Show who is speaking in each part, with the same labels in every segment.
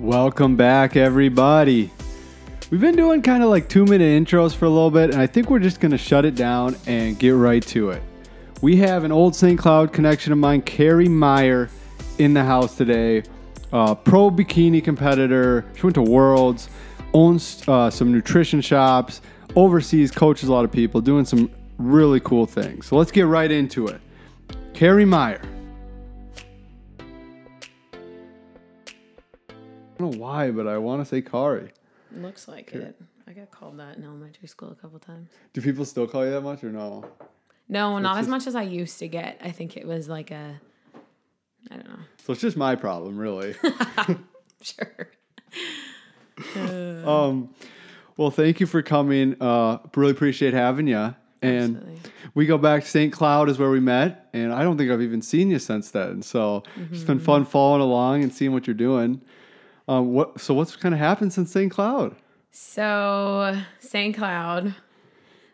Speaker 1: Welcome back, everybody. We've been doing kind of like two minute intros for a little bit, and I think we're just going to shut it down and get right to it. We have an old St. Cloud connection of mine, Carrie Meyer, in the house today. Uh, pro bikini competitor. She went to Worlds, owns uh, some nutrition shops, overseas, coaches a lot of people, doing some really cool things. So let's get right into it. Carrie Meyer. Don't know why, but I want to say Kari.
Speaker 2: Looks like it. I got called that in elementary school a couple times.
Speaker 1: Do people still call you that much or no?
Speaker 2: No, not as much as I used to get. I think it was like a, I don't know.
Speaker 1: So it's just my problem, really.
Speaker 2: Sure.
Speaker 1: um, well, thank you for coming. Uh, really appreciate having you. And
Speaker 2: Absolutely.
Speaker 1: we go back to St. Cloud is where we met, and I don't think I've even seen you since then. So it's been fun following along and seeing what you're doing. Um, what so what's kind of happened since St. Cloud?
Speaker 2: So St. Cloud.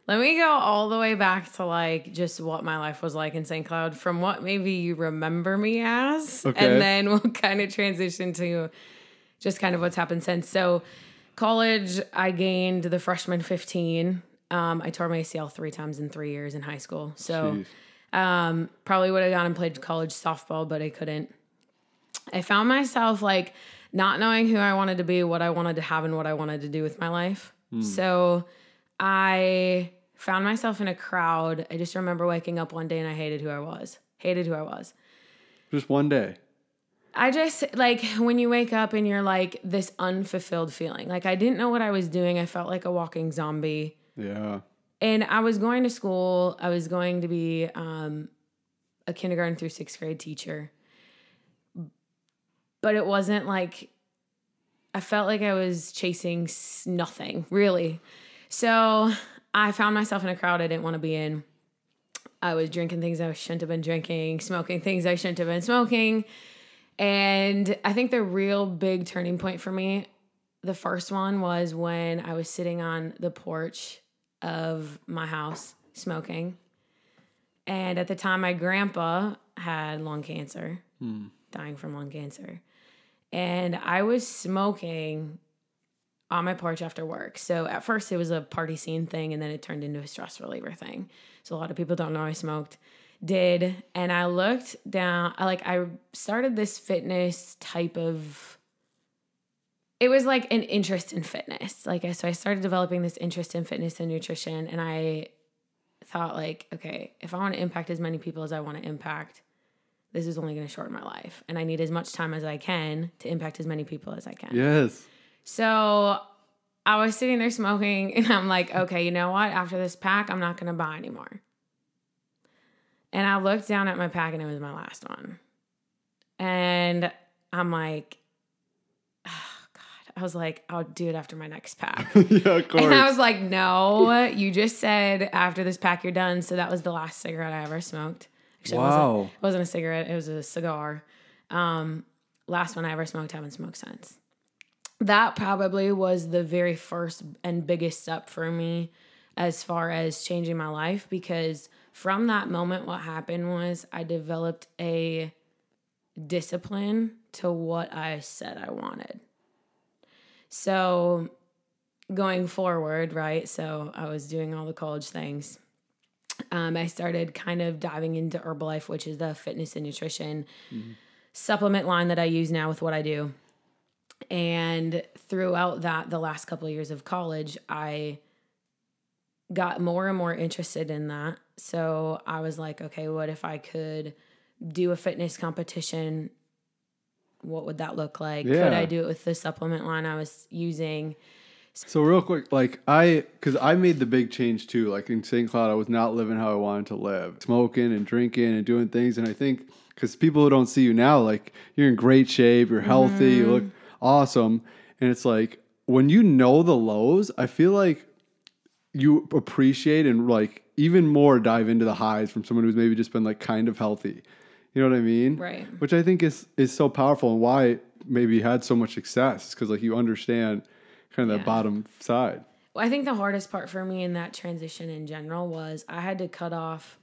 Speaker 2: Let me go all the way back to like just what my life was like in St. Cloud from what maybe you remember me as.
Speaker 1: Okay.
Speaker 2: And then we'll kind of transition to just kind of what's happened since. So college, I gained the freshman 15. Um, I tore my ACL three times in three years in high school. So um, probably would have gone and played college softball, but I couldn't. I found myself like not knowing who I wanted to be, what I wanted to have, and what I wanted to do with my life. So I found myself in a crowd. I just remember waking up one day and I hated who I was. Hated who I was.
Speaker 1: Just one day.
Speaker 2: I just like when you wake up and you're like this unfulfilled feeling. Like I didn't know what I was doing. I felt like a walking zombie.
Speaker 1: Yeah.
Speaker 2: And I was going to school. I was going to be um, a kindergarten through sixth grade teacher. But it wasn't like, I felt like I was chasing nothing, really. So I found myself in a crowd I didn't want to be in. I was drinking things I shouldn't have been drinking, smoking things I shouldn't have been smoking. And I think the real big turning point for me, the first one was when I was sitting on the porch of my house smoking. And at the time, my grandpa had lung cancer, hmm. dying from lung cancer. And I was smoking on my porch after work. So at first, it was a party scene thing, and then it turned into a stress reliever thing. So a lot of people don't know I smoked. Did. And I looked down, I like, I started this fitness type of it was like an interest in fitness. Like I so I started developing this interest in fitness and nutrition and I thought like, okay, if I want to impact as many people as I want to impact, this is only going to shorten my life and I need as much time as I can to impact as many people as I can.
Speaker 1: Yes.
Speaker 2: So I was sitting there smoking and I'm like, okay, you know what? After this pack, I'm not going to buy anymore. And I looked down at my pack and it was my last one. And I'm like, oh God. I was like, I'll do it after my next pack.
Speaker 1: yeah, of course.
Speaker 2: And I was like, no, you just said after this pack you're done. So that was the last cigarette I ever smoked. Actually, it,
Speaker 1: Wow.
Speaker 2: wasn't, it wasn't a cigarette, it was a cigar. Um, last one I ever smoked, haven't smoked since. That probably was the very first and biggest step for me as far as changing my life because from that moment, what happened was I developed a discipline to what I said I wanted. So going forward, right? So I was doing all the college things. Um, I started kind of diving into Herbalife, which is the fitness and nutrition supplement line that I use now with what I do. And throughout that, the last couple of years of college, I got more and more interested in that. So I was like, okay, what if I could do a fitness competition? What would that look like? Could I do it with the supplement line I was using?
Speaker 1: So real quick, like I, because I made the big change too. Like in St. Cloud, I was not living how I wanted to live, smoking and drinking and doing things. And I think because people who don't see you now, like you're in great shape, you're healthy, you look mm. awesome, and it's like when you know the lows, I feel like you appreciate and like even more dive into the highs from someone who's maybe just been like kind of healthy. You know what I mean?
Speaker 2: Right.
Speaker 1: Which I think is is so powerful and why maybe you had so much success because like you understand kind of
Speaker 2: Yeah.
Speaker 1: bottom side.
Speaker 2: Well, I think the hardest part for me in that transition in general was I had to cut off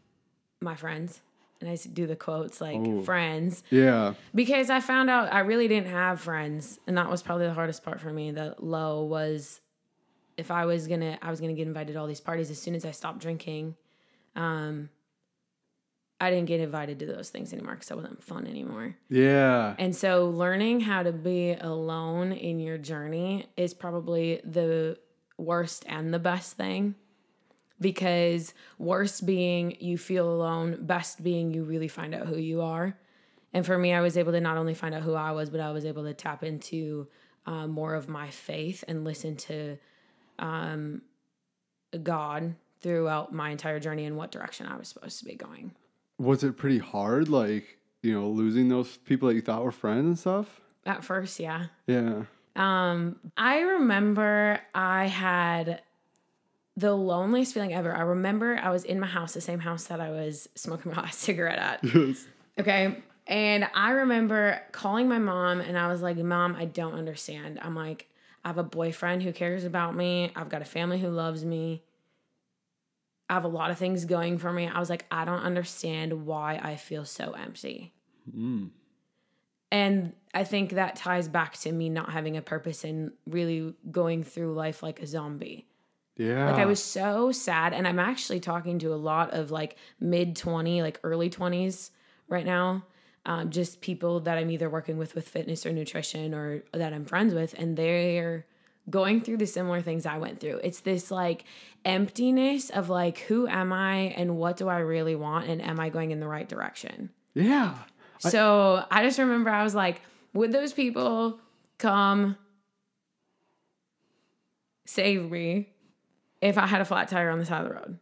Speaker 2: my friends. and I do the quotes like
Speaker 1: Oh.
Speaker 2: friends
Speaker 1: Yeah.
Speaker 2: because I found out I really didn't have friends, and that was probably the hardest part for me. The low was if I was gonna, I was gonna get invited to all these parties as soon as I stopped drinking. Um, I didn't get invited to those things anymore because I wasn't fun anymore.
Speaker 1: Yeah.
Speaker 2: And so, learning how to be alone in your journey is probably the worst and the best thing. Because, worst being you feel alone, best being you really find out who you are. And for me, I was able to not only find out who I was, but I was able to tap into uh, more of my faith and listen to um, God throughout my entire journey and what direction I was supposed to be going.
Speaker 1: Was it pretty hard, like, you know, losing those people that you thought were friends and stuff?
Speaker 2: At first, yeah.
Speaker 1: Yeah.
Speaker 2: Um, I remember I had the loneliest feeling ever. I remember I was in my house, the same house that I was smoking my last cigarette at.
Speaker 1: Yes.
Speaker 2: Okay. And I remember calling my mom and I was like, Mom, I don't understand. I'm like, I have a boyfriend who cares about me. I've got a family who loves me. I have a lot of things going for me. I was like, I don't understand why I feel so empty.
Speaker 1: Mm.
Speaker 2: And I think that ties back to me not having a purpose and really going through life like a zombie.
Speaker 1: Yeah.
Speaker 2: Like I was so sad. And I'm actually talking to a lot of like mid 20, like early 20s right now. Um, just people that I'm either working with with fitness or nutrition or that I'm friends with. And they're going through the similar things I went through. It's this like emptiness of like, who am I and what do I really want? And am I going in the right direction?
Speaker 1: Yeah.
Speaker 2: So I just remember I was like, would those people come save me if I had a flat tire on the side of the road?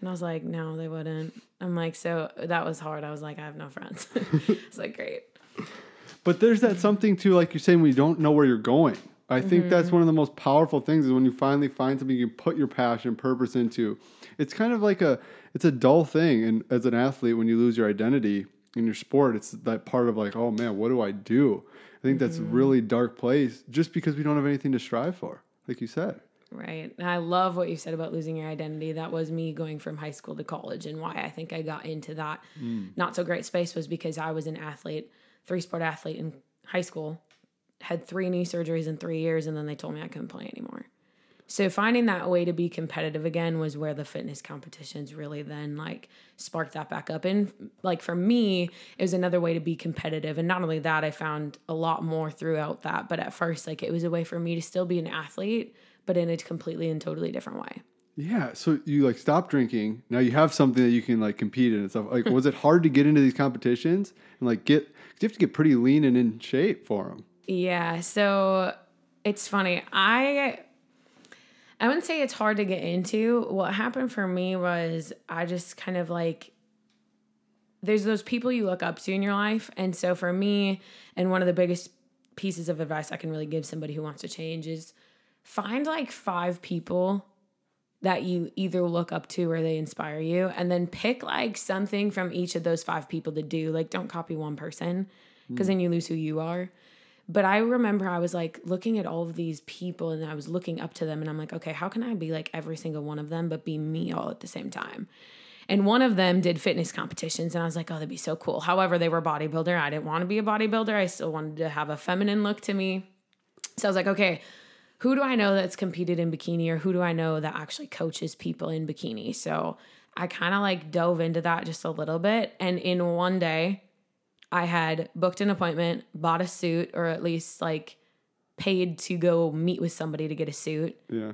Speaker 2: And I was like, no, they wouldn't. I'm like, so that was hard. I was like, I have no friends. it's like, great.
Speaker 1: But there's that something too, like you're saying, you don't know where you're going. I think
Speaker 2: Mm-hmm.
Speaker 1: that's one of the most powerful things is when you finally find something you can put your passion, purpose into. It's kind of like a, it's a dull thing. And as an athlete, when you lose your identity in your sport, it's that part of like, oh man, what do I do? I think that's a
Speaker 2: Mm-hmm.
Speaker 1: really dark place just because we don't have anything to strive for, like you said.
Speaker 2: Right. And I love what you said about losing your identity. That was me going from high school to college. And why I think I got into that not so great space was because I was an athlete, three sport athlete in high school, had three knee surgeries in three years, and then they told me I couldn't play anymore. So finding that way to be competitive again was where the fitness competitions really then like sparked that back up. And like for me, it was another way to be competitive. And not only that, I found a lot more throughout that. But at first, like it was a way for me to still be an athlete, but in a completely and totally different way.
Speaker 1: Yeah. So you like stop drinking. Now you have something that you can like compete in and stuff. Like, was it hard to get into these competitions and like get, you have to get pretty lean and in shape for them.
Speaker 2: Yeah, so it's funny. I I wouldn't say it's hard to get into. What happened for me was I just kind of like there's those people you look up to in your life. And so for me, and one of the biggest pieces of advice I can really give somebody who wants to change is find like five people that you either look up to or they inspire you and then pick like something from each of those five people to do. Like don't copy one person because hmm. then you lose who you are. But I remember I was like looking at all of these people and I was looking up to them and I'm like, okay, how can I be like every single one of them but be me all at the same time? And one of them did fitness competitions and I was like, oh, that'd be so cool. However, they were bodybuilder. I didn't want to be a bodybuilder. I still wanted to have a feminine look to me. So I was like, okay, who do I know that's competed in bikini or who do I know that actually coaches people in bikini? So I kind of like dove into that just a little bit. And in one day, I had booked an appointment, bought a suit, or at least like paid to go meet with somebody to get a suit,
Speaker 1: Yeah.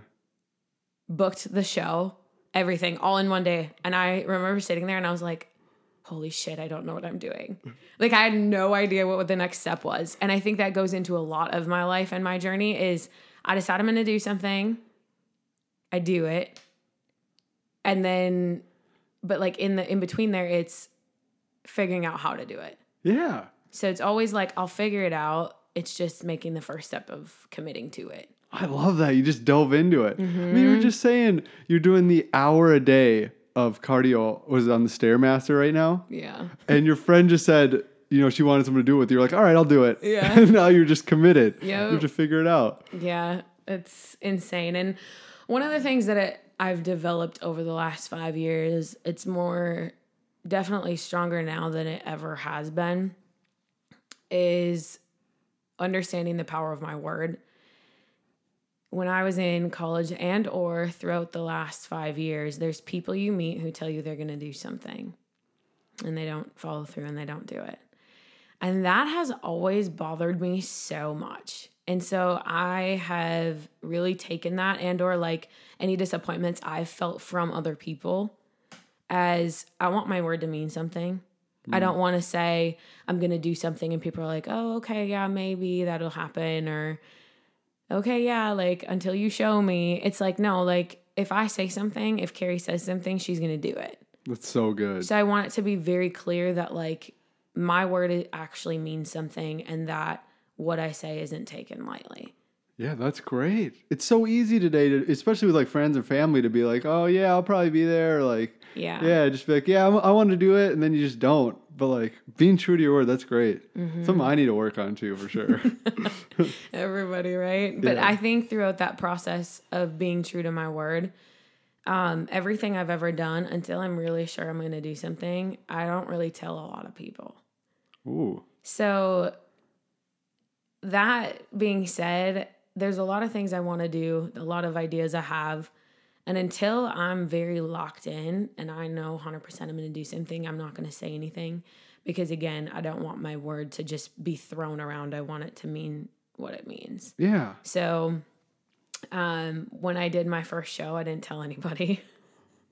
Speaker 2: booked the show, everything all in one day. And I remember sitting there and I was like, holy shit, I don't know what I'm doing. like I had no idea what the next step was. And I think that goes into a lot of my life and my journey is I decide I'm going to do something. I do it. And then but like in the in between there it's figuring out how to do it.
Speaker 1: Yeah.
Speaker 2: So it's always like I'll figure it out. It's just making the first step of committing to it.
Speaker 1: I love that. You just dove into it. I mean,
Speaker 2: Mm-hmm.
Speaker 1: you were just saying you're doing the hour a day of cardio. Was it on the Stairmaster right now?
Speaker 2: Yeah.
Speaker 1: And your friend just said, you know, she wanted someone to do it with you. You're like, all right, I'll do it.
Speaker 2: Yeah.
Speaker 1: and now you're just committed.
Speaker 2: Yeah.
Speaker 1: You have to figure it out.
Speaker 2: Yeah, it's insane. And one of the things that it, I've developed over the last five years, it's more definitely stronger now than it ever has been is understanding the power of my word. When I was in college and or throughout the last 5 years, there's people you meet who tell you they're going to do something and they don't follow through and they don't do it. And that has always bothered me so much. And so I have really taken that and or like any disappointments I've felt from other people as I want my word to mean something. I don't hmm. want to say I'm going to do something and people are like, "Oh, okay, yeah, maybe that'll happen," or "Okay, yeah, like until you show me." It's like, no, like if I say something, if Carrie says something, she's going to do it.
Speaker 1: That's so good.
Speaker 2: So I want it to be very clear that like my word actually means something and that what I say isn't taken lightly.
Speaker 1: Yeah, that's great. It's so easy today, to, especially with like friends and family, to be like, "Oh yeah, I'll probably be there." Like,
Speaker 2: Yeah.
Speaker 1: yeah, just be like, "Yeah, I'm- I want to do it," and then you just don't. But like being true to your word, that's great.
Speaker 2: Mm-hmm.
Speaker 1: Something I need to work on too, for sure.
Speaker 2: Everybody, right? But I think throughout that process of being true to my word, um, everything I've ever done until I'm really sure I'm going to do something, I don't really tell a lot of people.
Speaker 1: Ooh,
Speaker 2: So, that being said, there's a lot of things I want to do, a lot of ideas I have. And until I'm very locked in and I know 100% I'm going to do something, I'm not going to say anything because, again, I don't want my word to just be thrown around. I want it to mean what it means.
Speaker 1: yeah.
Speaker 2: So, um, when I did my first show, I didn't tell anybody.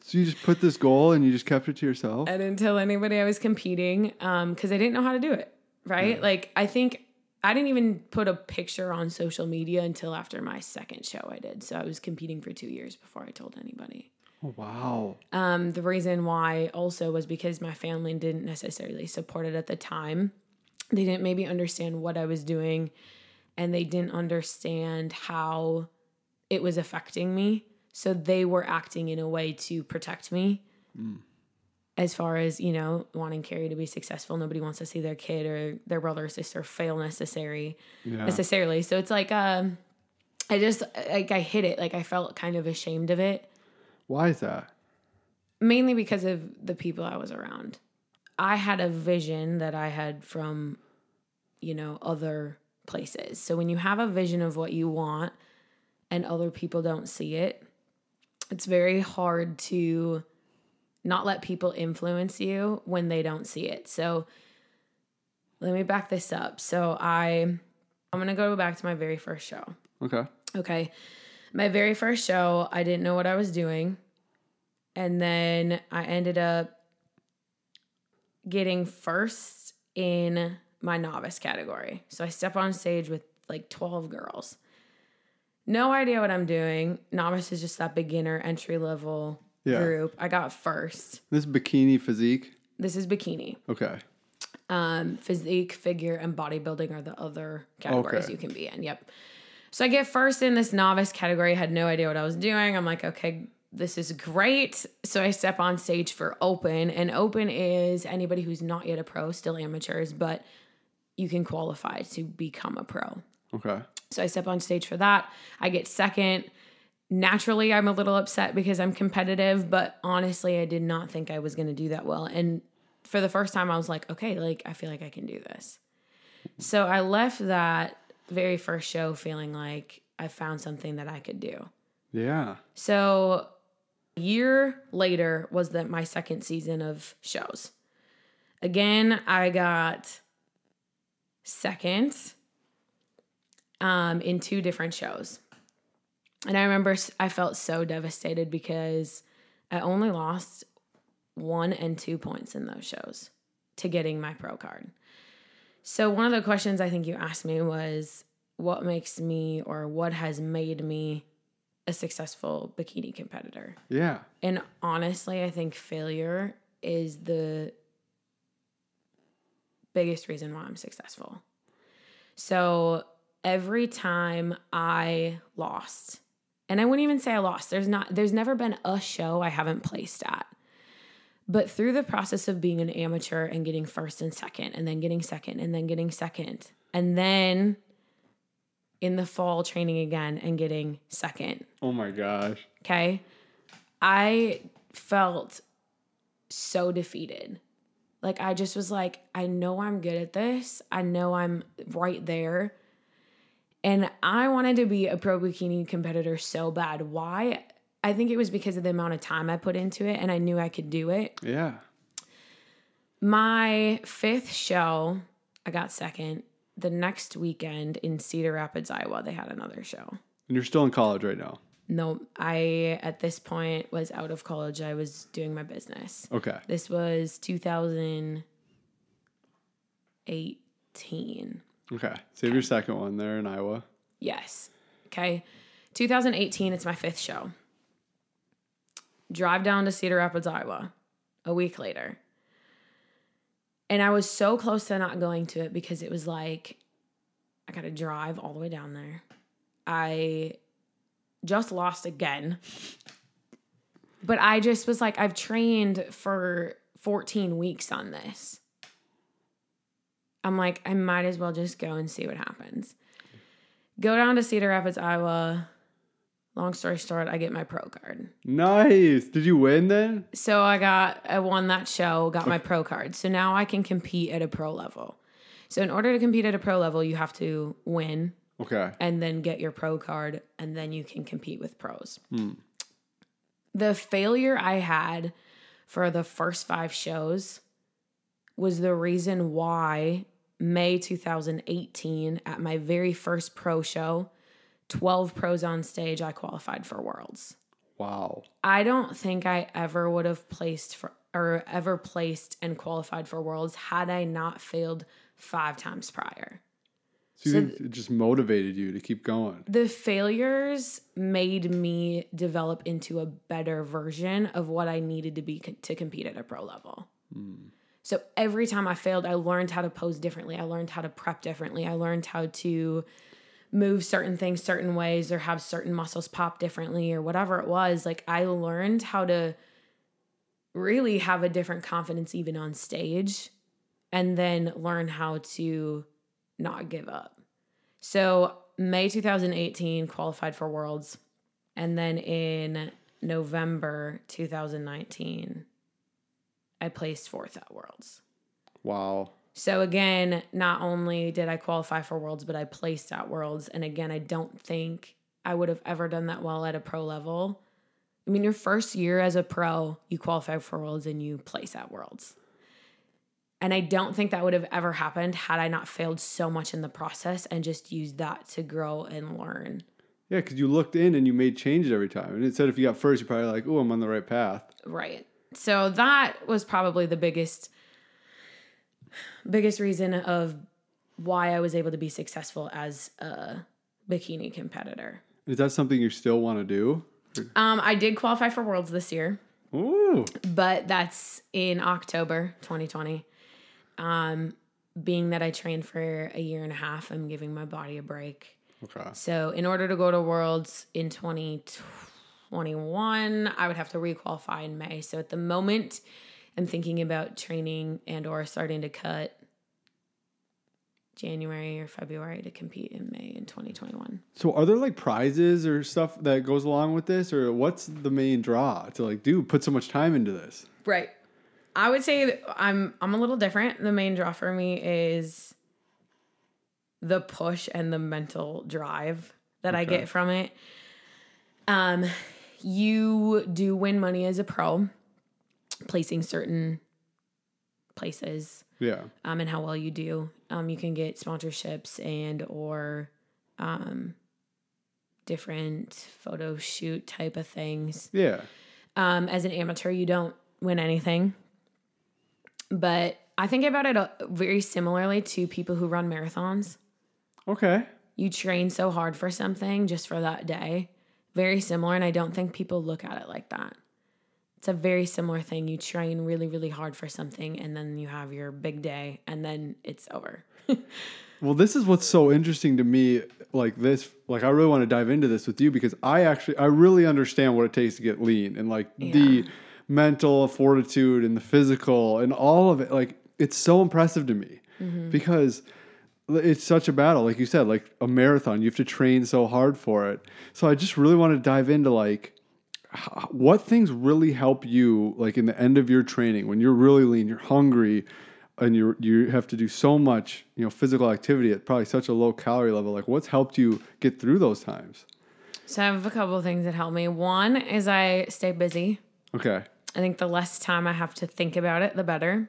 Speaker 1: So you just put this goal and you just kept it to yourself.
Speaker 2: I didn't tell anybody I was competing because I didn't know how to do it. Right? Like, I think I didn't even put a picture on social media until after my second show I did. So I was competing for two years before I told anybody.
Speaker 1: Oh, wow.
Speaker 2: Um, the reason why also was because my family didn't necessarily support it at the time. They didn't maybe understand what I was doing and they didn't understand how it was affecting me. So they were acting in a way to protect me. As far as, you know, wanting Carrie to be successful, nobody wants to see their kid or their brother or sister fail necessary
Speaker 1: Yeah.
Speaker 2: necessarily. So it's like um I just like I hit it. Like I felt kind of ashamed of it
Speaker 1: Why is that?
Speaker 2: mainly because of the people I was around. I had a vision that I had from, you know, other places. So when you have a vision of what you want and other people don't see it, it's very hard to not let people influence you when they don't see it. So let me back this up. So I I'm going to go back to my very first show.
Speaker 1: Okay.
Speaker 2: Okay. My very first show, I didn't know what I was doing. And then I ended up getting first in my novice category. So I step on stage with like 12 girls. No idea what I'm doing. Novice is just that beginner entry level
Speaker 1: Yeah.
Speaker 2: group. I got first.
Speaker 1: This bikini physique.
Speaker 2: This is bikini.
Speaker 1: Okay.
Speaker 2: Um, physique, figure, and bodybuilding are the other categories
Speaker 1: Okay.
Speaker 2: you can be in. Yep. So I get first in this novice category. I had no idea what I was doing. I'm like, okay, this is great. So I step on stage for open, and open is anybody who's not yet a pro, still amateurs, but you can qualify to become a pro.
Speaker 1: Okay.
Speaker 2: So I step on stage for that. I get second. Naturally, I'm a little upset because I'm competitive, but honestly, I did not think I was going to do that well. And for the first time, I was like, okay, like I feel like I can do this. So I left that very first show feeling like I found something that I could do.
Speaker 1: Yeah.
Speaker 2: So a year later was that my second season of shows. Again, I got second um, in two different shows. And I remember I felt so devastated because I only lost one and two points in those shows to getting my pro card. So, one of the questions I think you asked me was what makes me or what has made me a successful bikini competitor?
Speaker 1: Yeah.
Speaker 2: And honestly, I think failure is the biggest reason why I'm successful. So every time I lost, and I wouldn't even say I lost, there's not there's never been a show I haven't placed at. But through the process of being an amateur and getting first and second, and then getting second, and then getting second, and then in the fall training again and getting second,
Speaker 1: Oh my gosh.
Speaker 2: Okay. I felt so defeated Like I just was like, I know I'm good at this. I know I'm right there. And I wanted to be a pro bikini competitor so bad. Why? I think it was because of the amount of time I put into it and I knew I could do it.
Speaker 1: Yeah.
Speaker 2: My fifth show, I got second. The next weekend in Cedar Rapids, Iowa, they had another show.
Speaker 1: And you're still in college right now.
Speaker 2: No, I at this point was out of college. I was doing my business.
Speaker 1: Okay.
Speaker 2: This was 2018.
Speaker 1: Okay. Save your second one there in Iowa.
Speaker 2: Yes. Okay. 2018, it's my fifth show. Drive down to Cedar Rapids, Iowa a week later. And I was so close to not going to it because it was like, I got to drive all the way down there. I just lost again. But I just was like, I've trained for 14 weeks on this. I'm like, I might as well just go and see what happens. Go down to Cedar Rapids, Iowa. Long story short, I get my pro card.
Speaker 1: Nice. Did you win then?
Speaker 2: So I got, I won that show, got my pro card. So now I can compete at a pro level. So in order to compete at a pro level, you have to win
Speaker 1: Okay.
Speaker 2: and then get your pro card, and then you can compete with pros. Hmm. The failure I had for the first five shows was the reason why May 2018, at my very first pro show, 12 pros on stage, I qualified for Worlds.
Speaker 1: Wow.
Speaker 2: I don't think I ever would have placed for or ever placed and qualified for Worlds had I not failed five times prior.
Speaker 1: So you
Speaker 2: So
Speaker 1: think it just motivated you to keep going.
Speaker 2: the failures made me develop into a better version of what I needed to be co- to compete at a pro level. Hmm. So every time I failed, I learned how to pose differently. I learned how to prep differently. I learned how to move certain things certain ways or have certain muscles pop differently or whatever it was. Like I learned how to really have a different confidence even on stage and then learn how to not give up. So, May 2018 qualified for Worlds. And then in November 2019, I placed fourth at Worlds.
Speaker 1: Wow.
Speaker 2: So, again, not only did I qualify for Worlds, but I placed at Worlds. And again, I don't think I would have ever done that well at a pro level. I mean, your first year as a pro, you qualify for Worlds and you place at Worlds. And I don't think that would have ever happened had I not failed so much in the process and just used that to grow and learn.
Speaker 1: Yeah, because you looked in and you made changes every time. And it said if you got first, you're probably like, oh, I'm on the right path.
Speaker 2: Right. So that was probably the biggest biggest reason of why I was able to be successful as a bikini competitor.
Speaker 1: Is that something you still want to do?
Speaker 2: Um, I did qualify for Worlds this year,
Speaker 1: Ooh.
Speaker 2: but that's in October 2020. Um, being that I trained for a year and a half, I'm giving my body a break.
Speaker 1: Okay.
Speaker 2: So, in order to go to Worlds in 2021, I would have to requalify in May. So, at the moment, I'm thinking about training and or starting to cut January or February to compete in May in 2021.
Speaker 1: So are there like prizes or stuff that goes along with this? Or what's the main draw to like, dude, put so much time into this?
Speaker 2: Right. I would say I'm I'm a little different. The main draw for me is the push and the mental drive that I get from it. Um you do win money as a pro placing certain places
Speaker 1: Yeah.
Speaker 2: um, and how well you do. Um, you can get sponsorships and or um, different photo shoot type of things.
Speaker 1: Yeah.
Speaker 2: Um, as an amateur, you don't win anything. But I think about it uh, very similarly to people who run marathons.
Speaker 1: Okay.
Speaker 2: You train so hard for something just for that day. Very similar. And I don't think people look at it like that. It's a very similar thing. You train really, really hard for something and then you have your big day and then it's over.
Speaker 1: Well, this is what's so interesting to me. Like this, like I really want to dive into this with you because I actually, I really understand what it takes to get lean and like the mental fortitude and the physical and all of it. Like it's so impressive to me mm-hmm. because it's such a battle. Like you said, like a marathon, you have to train so hard for it. So I just really want to dive into like, what things really help you like in the end of your training when you're really lean, you're hungry, and you you have to do so much, you know, physical activity at probably such a low calorie level. Like, what's helped you get through those times?
Speaker 2: So I have a couple of things that help me. One is I stay busy.
Speaker 1: Okay.
Speaker 2: I think the less time I have to think about it, the better.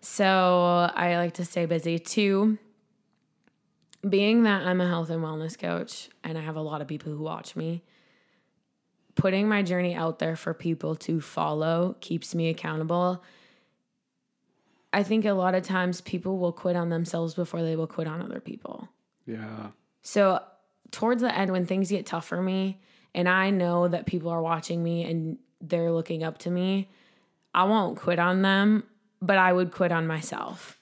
Speaker 2: So I like to stay busy. Two, being that I'm a health and wellness coach and I have a lot of people who watch me, putting my journey out there for people to follow keeps me accountable. I think a lot of times people will quit on themselves before they will quit on other people.
Speaker 1: Yeah.
Speaker 2: So towards the end, when things get tough for me, and I know that people are watching me and they're looking up to me, I won't quit on them, but I would quit on myself.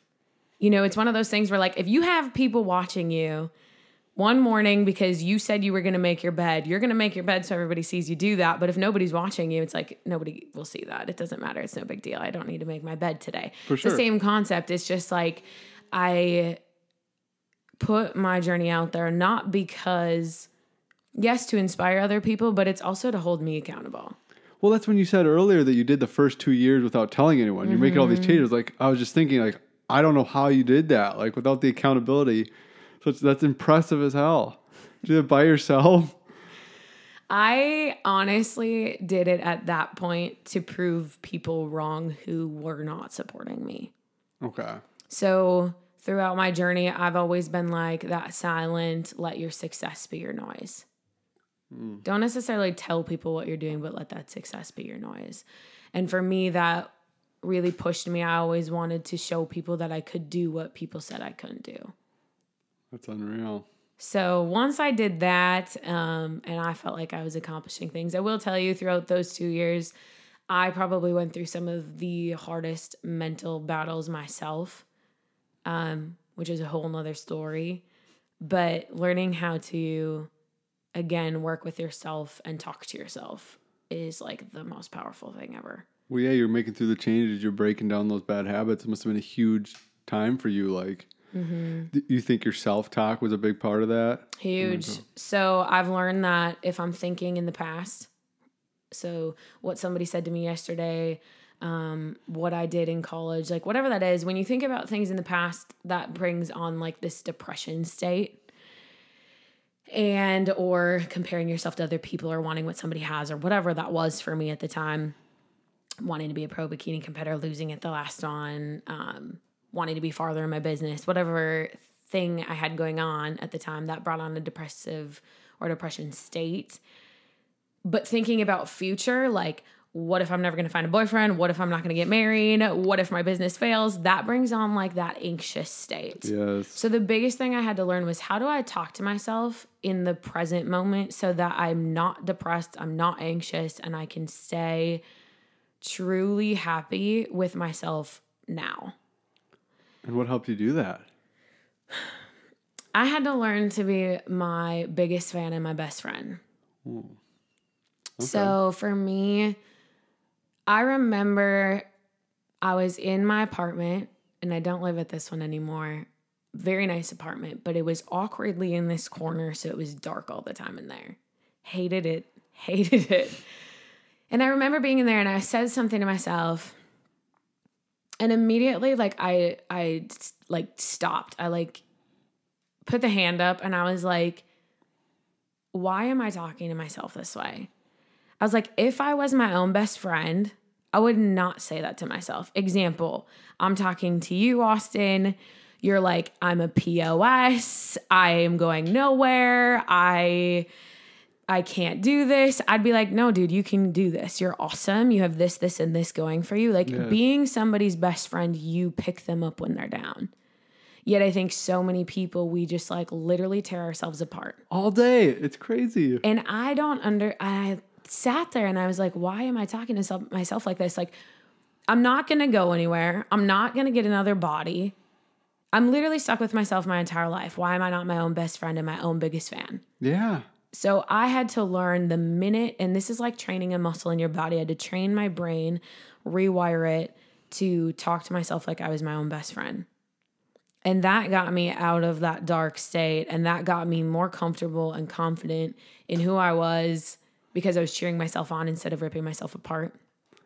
Speaker 2: You know, it's one of those things where, like, if you have people watching you one morning because you said you were going to make your bed, you're going to make your bed so everybody sees you do that. But if nobody's watching you, it's like nobody will see that. It doesn't matter. It's no big deal. I don't need to make my bed today.
Speaker 1: For
Speaker 2: It's
Speaker 1: sure.
Speaker 2: the same concept. It's just like I put my journey out there not because yes to inspire other people but it's also to hold me accountable
Speaker 1: Well, that's when you said earlier that you did the first two years without telling anyone. You're making all these mm-hmm. changes. Like I was just thinking, like I don't know how you did that. Like without the accountability, so that's impressive as hell. Did do it by yourself?
Speaker 2: i honestly did it at that point to prove people wrong who were not supporting me
Speaker 1: Okay.
Speaker 2: so throughout my journey i've always been like that silent let your success be your noise hmm. don't necessarily tell people what you're doing but let that success be your noise and for me that really pushed me i always wanted to show people that i could do what people said i couldn't do
Speaker 1: That's unreal.
Speaker 2: So once I did that, um, and I felt like I was accomplishing things, I will tell you throughout those two years, I probably went through some of the hardest mental battles myself, um, which is a whole nother story. But learning how to, again, work with yourself and talk to yourself is like the most powerful thing ever.
Speaker 1: Well, yeah, you're making through the changes. You're breaking down those bad habits. It must have been a huge time for you. Like, d- you think your self talk was a big part of that?
Speaker 2: Huge. So I've learned that if I'm thinking in the past, so what somebody said to me yesterday, um, what I did in college, like whatever that is, when you think about things in the past, that brings on like this depression state. And or comparing yourself to other people or wanting what somebody has or whatever that was for me at the time, wanting to be a pro bikini competitor, losing it the last on, um, wanting to be farther in my business, whatever thing I had going on at the time that brought on a depressive or depression state. But thinking about future, like, what if I'm never gonna find a boyfriend? What if I'm not gonna get married? What if my business fails? That brings on like that anxious state.
Speaker 1: Yes.
Speaker 2: So the biggest thing I had to learn was how do I talk to myself in the present moment so that I'm not depressed, I'm not anxious, and I can stay truly happy with myself now.
Speaker 1: And what helped you do that?
Speaker 2: I had to learn to be my biggest fan and my best friend. Hmm. So for me, I remember I was in my apartment and I don't live at this one anymore. Very nice apartment, but it was awkwardly in this corner, so it was dark all the time in there. Hated it, hated it. And I remember being in there and I said something to myself and immediately like I I like stopped. I like put the hand up and I was like why am I talking to myself this way? I was like, if I was my own best friend, I would not say that to myself. Example, I'm talking to you, Austin. You're like, I'm a POS. I am going nowhere. I I can't do this. I'd be like, no, dude, you can do this. You're awesome. You have this, this, and this going for you. Like
Speaker 1: Yes.
Speaker 2: being somebody's best friend, you pick them up when they're down. Yet I think so many people, we just like literally tear ourselves apart.
Speaker 1: All day. It's crazy.
Speaker 2: And I don't under I sat there and I was like, why am I talking to self, myself like this? Like, I'm not gonna go anywhere. I'm not gonna get another body. I'm literally stuck with myself my entire life. Why am I not my own best friend and my own biggest fan?
Speaker 1: Yeah.
Speaker 2: So I had to learn the minute, and this is like training a muscle in your body. I had to train my brain, rewire it to talk to myself like I was my own best friend. And that got me out of that dark state. And that got me more comfortable and confident in who I was because I was cheering myself on instead of ripping myself apart.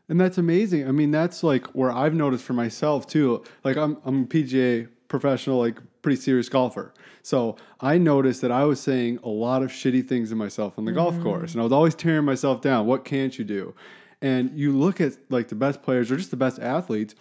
Speaker 1: And that's amazing. I mean, that's like where I've noticed for myself too. Like I'm I'm a PGA professional, like pretty serious golfer. So I noticed that I was saying a lot of shitty things to myself on the golf
Speaker 2: Mm-hmm.
Speaker 1: course. And I was always tearing myself down. What can't you do? And you look at like the best players or just the best athletes,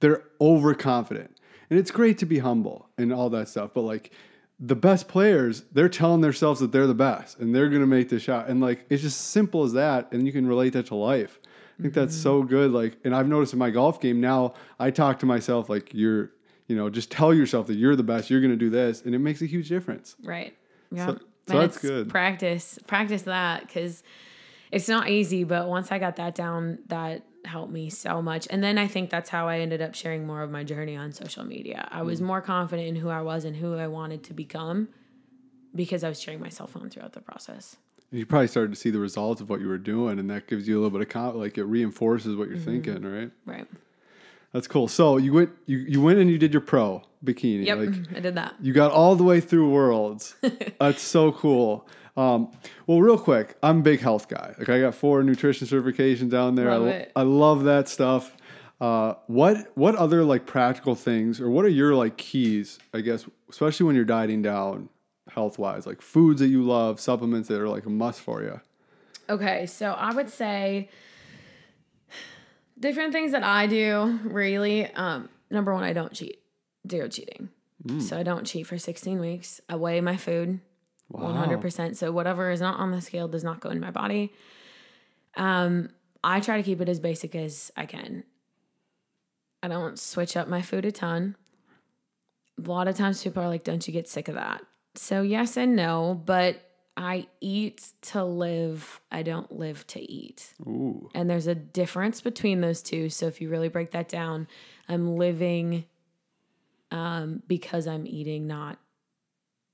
Speaker 1: they're overconfident. And it's great to be humble and all that stuff. But like the best players, they're telling themselves that they're the best and they're gonna make the shot. And like it's just simple as that. And you can relate that to life. I think that's so good. Like, and I've noticed in my golf game now, I talk to myself like you're, you know, just tell yourself that you're the best. You're gonna do this, and it makes a huge difference.
Speaker 2: Right. Yeah.
Speaker 1: so
Speaker 2: And
Speaker 1: that's good.
Speaker 2: Practice, practice that because it's not easy. But once I got that down, that helped me so much. And then I think that's how I ended up sharing more of my journey on social media. I
Speaker 1: Mm.
Speaker 2: was more confident in who I was and who I wanted to become because I was cheering myself on throughout the process.
Speaker 1: And you probably started to see the results of what you were doing, and that gives you a little bit of like it reinforces what you're
Speaker 2: Mm-hmm.
Speaker 1: thinking, right?
Speaker 2: Right.
Speaker 1: That's cool. So you went, you you went and you did your pro bikini.
Speaker 2: Yep.
Speaker 1: Like
Speaker 2: I did that.
Speaker 1: you got all the way through worlds. That's so cool. Um, well, real quick, I'm a big health guy. Like I got four nutrition certifications down there.
Speaker 2: Love
Speaker 1: I,
Speaker 2: it.
Speaker 1: I love that stuff. Uh, what what other like practical things or what are your like keys? I guess especially when you're dieting down health wise, like foods that you love, supplements that are like a must for you.
Speaker 2: Okay, so I would say different things that I do really. Um, number one, I don't cheat. Zero cheating. So I don't cheat for 16 weeks. I weigh my food
Speaker 1: Wow.
Speaker 2: 100%. So whatever is not on the scale does not go in my body. Um, I try to keep it as basic as I can. I don't switch up my food a ton. A lot of times people are like, don't you get sick of that? So, yes and no, but I eat to live. I don't live to eat.
Speaker 1: Ooh.
Speaker 2: And there's a difference between those two. So, if you really break that down, I'm living um, because I'm eating, not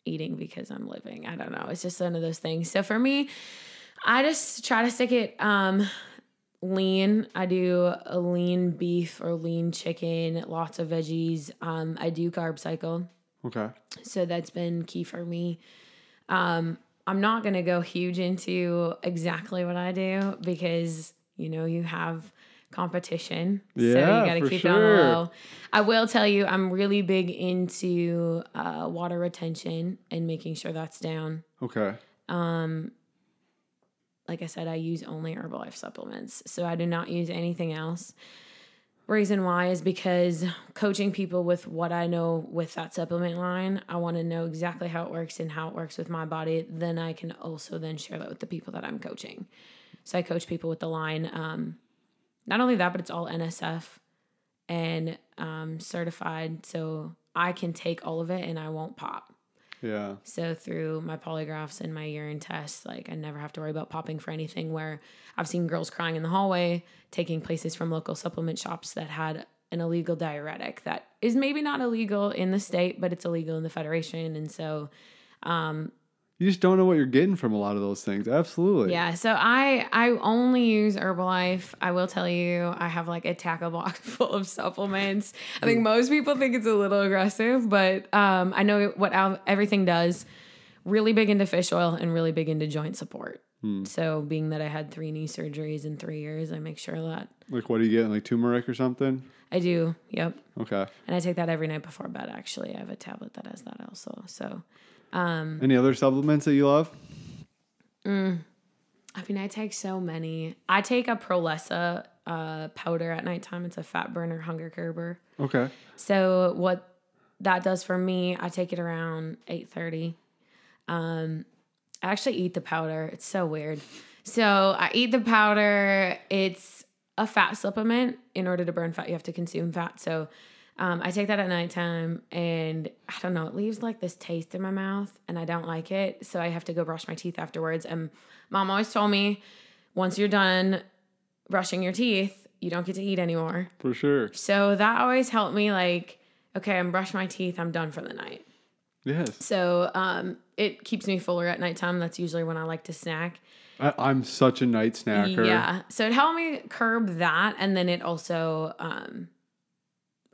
Speaker 2: eating because I'm living. I don't know. It's just one of those things. So, for me, I just try to stick it um, lean. I do a lean beef or lean chicken, lots of veggies. Um, I do carb cycle.
Speaker 1: Okay.
Speaker 2: So that's been key for me. Um, I'm not going to go huge into exactly what I do because, you know, you have competition. so you got to keep it on
Speaker 1: sure.
Speaker 2: the low. I will tell you, I'm really big into uh, water retention and making sure that's down.
Speaker 1: Okay.
Speaker 2: Like I said, I use only Herbalife supplements. So I do not use anything else. Reason why is because coaching people with what I know with that supplement line, I want to know exactly how it works and how it works with my body. Then I can also then share that with the people that I'm coaching. So I coach people with the line. Um, not only that, but it's all NSF and um, certified. So I can take all of it and I won't pop.
Speaker 1: Yeah.
Speaker 2: So through my polygraphs and my urine tests, like I never have to worry about popping for anything where I've seen girls crying in the hallway, taking places from local supplement shops that had an illegal diuretic that is maybe not illegal in the state, but it's illegal in the federation. And so um,
Speaker 1: You just don't know what you're getting from a lot of those things. Absolutely.
Speaker 2: yeah, so I I only use Herbalife. I will tell you, I have like a tackle box full of supplements. I think most people think it's a little aggressive, but um, I know what al- everything does. Really big into fish oil and really big into joint support. So, being that I had three knee surgeries in three years, I make sure that
Speaker 1: Like, what are you getting? Like turmeric or something?
Speaker 2: I do. Yep,
Speaker 1: Okay.
Speaker 2: and I take that every night before bed. Actually, I have a tablet that has that also. So,
Speaker 1: Any other supplements that you love?
Speaker 2: I mean, I take so many. I take a Prolessa uh, powder at nighttime. It's a fat burner, hunger curber.
Speaker 1: Okay.
Speaker 2: So what that does for me, I take it around eight thirty. Um, I actually eat the powder. It's so weird. So I eat the powder. It's a fat supplement. In order to burn fat, you have to consume fat. So um, I take that at nighttime, and I don't know. It leaves like this taste in my mouth, and I don't like it. So I have to go brush my teeth afterwards. And mom always told me, once you're done brushing your teeth, you don't get to eat anymore.
Speaker 1: For sure.
Speaker 2: So that always helped me like, okay, I'm brushing my teeth, I'm done for the night.
Speaker 1: Yes.
Speaker 2: So um, it keeps me fuller at nighttime. That's usually when I like to snack.
Speaker 1: I, I'm such a night snacker.
Speaker 2: Yeah. So it helped me curb that. And then it also um,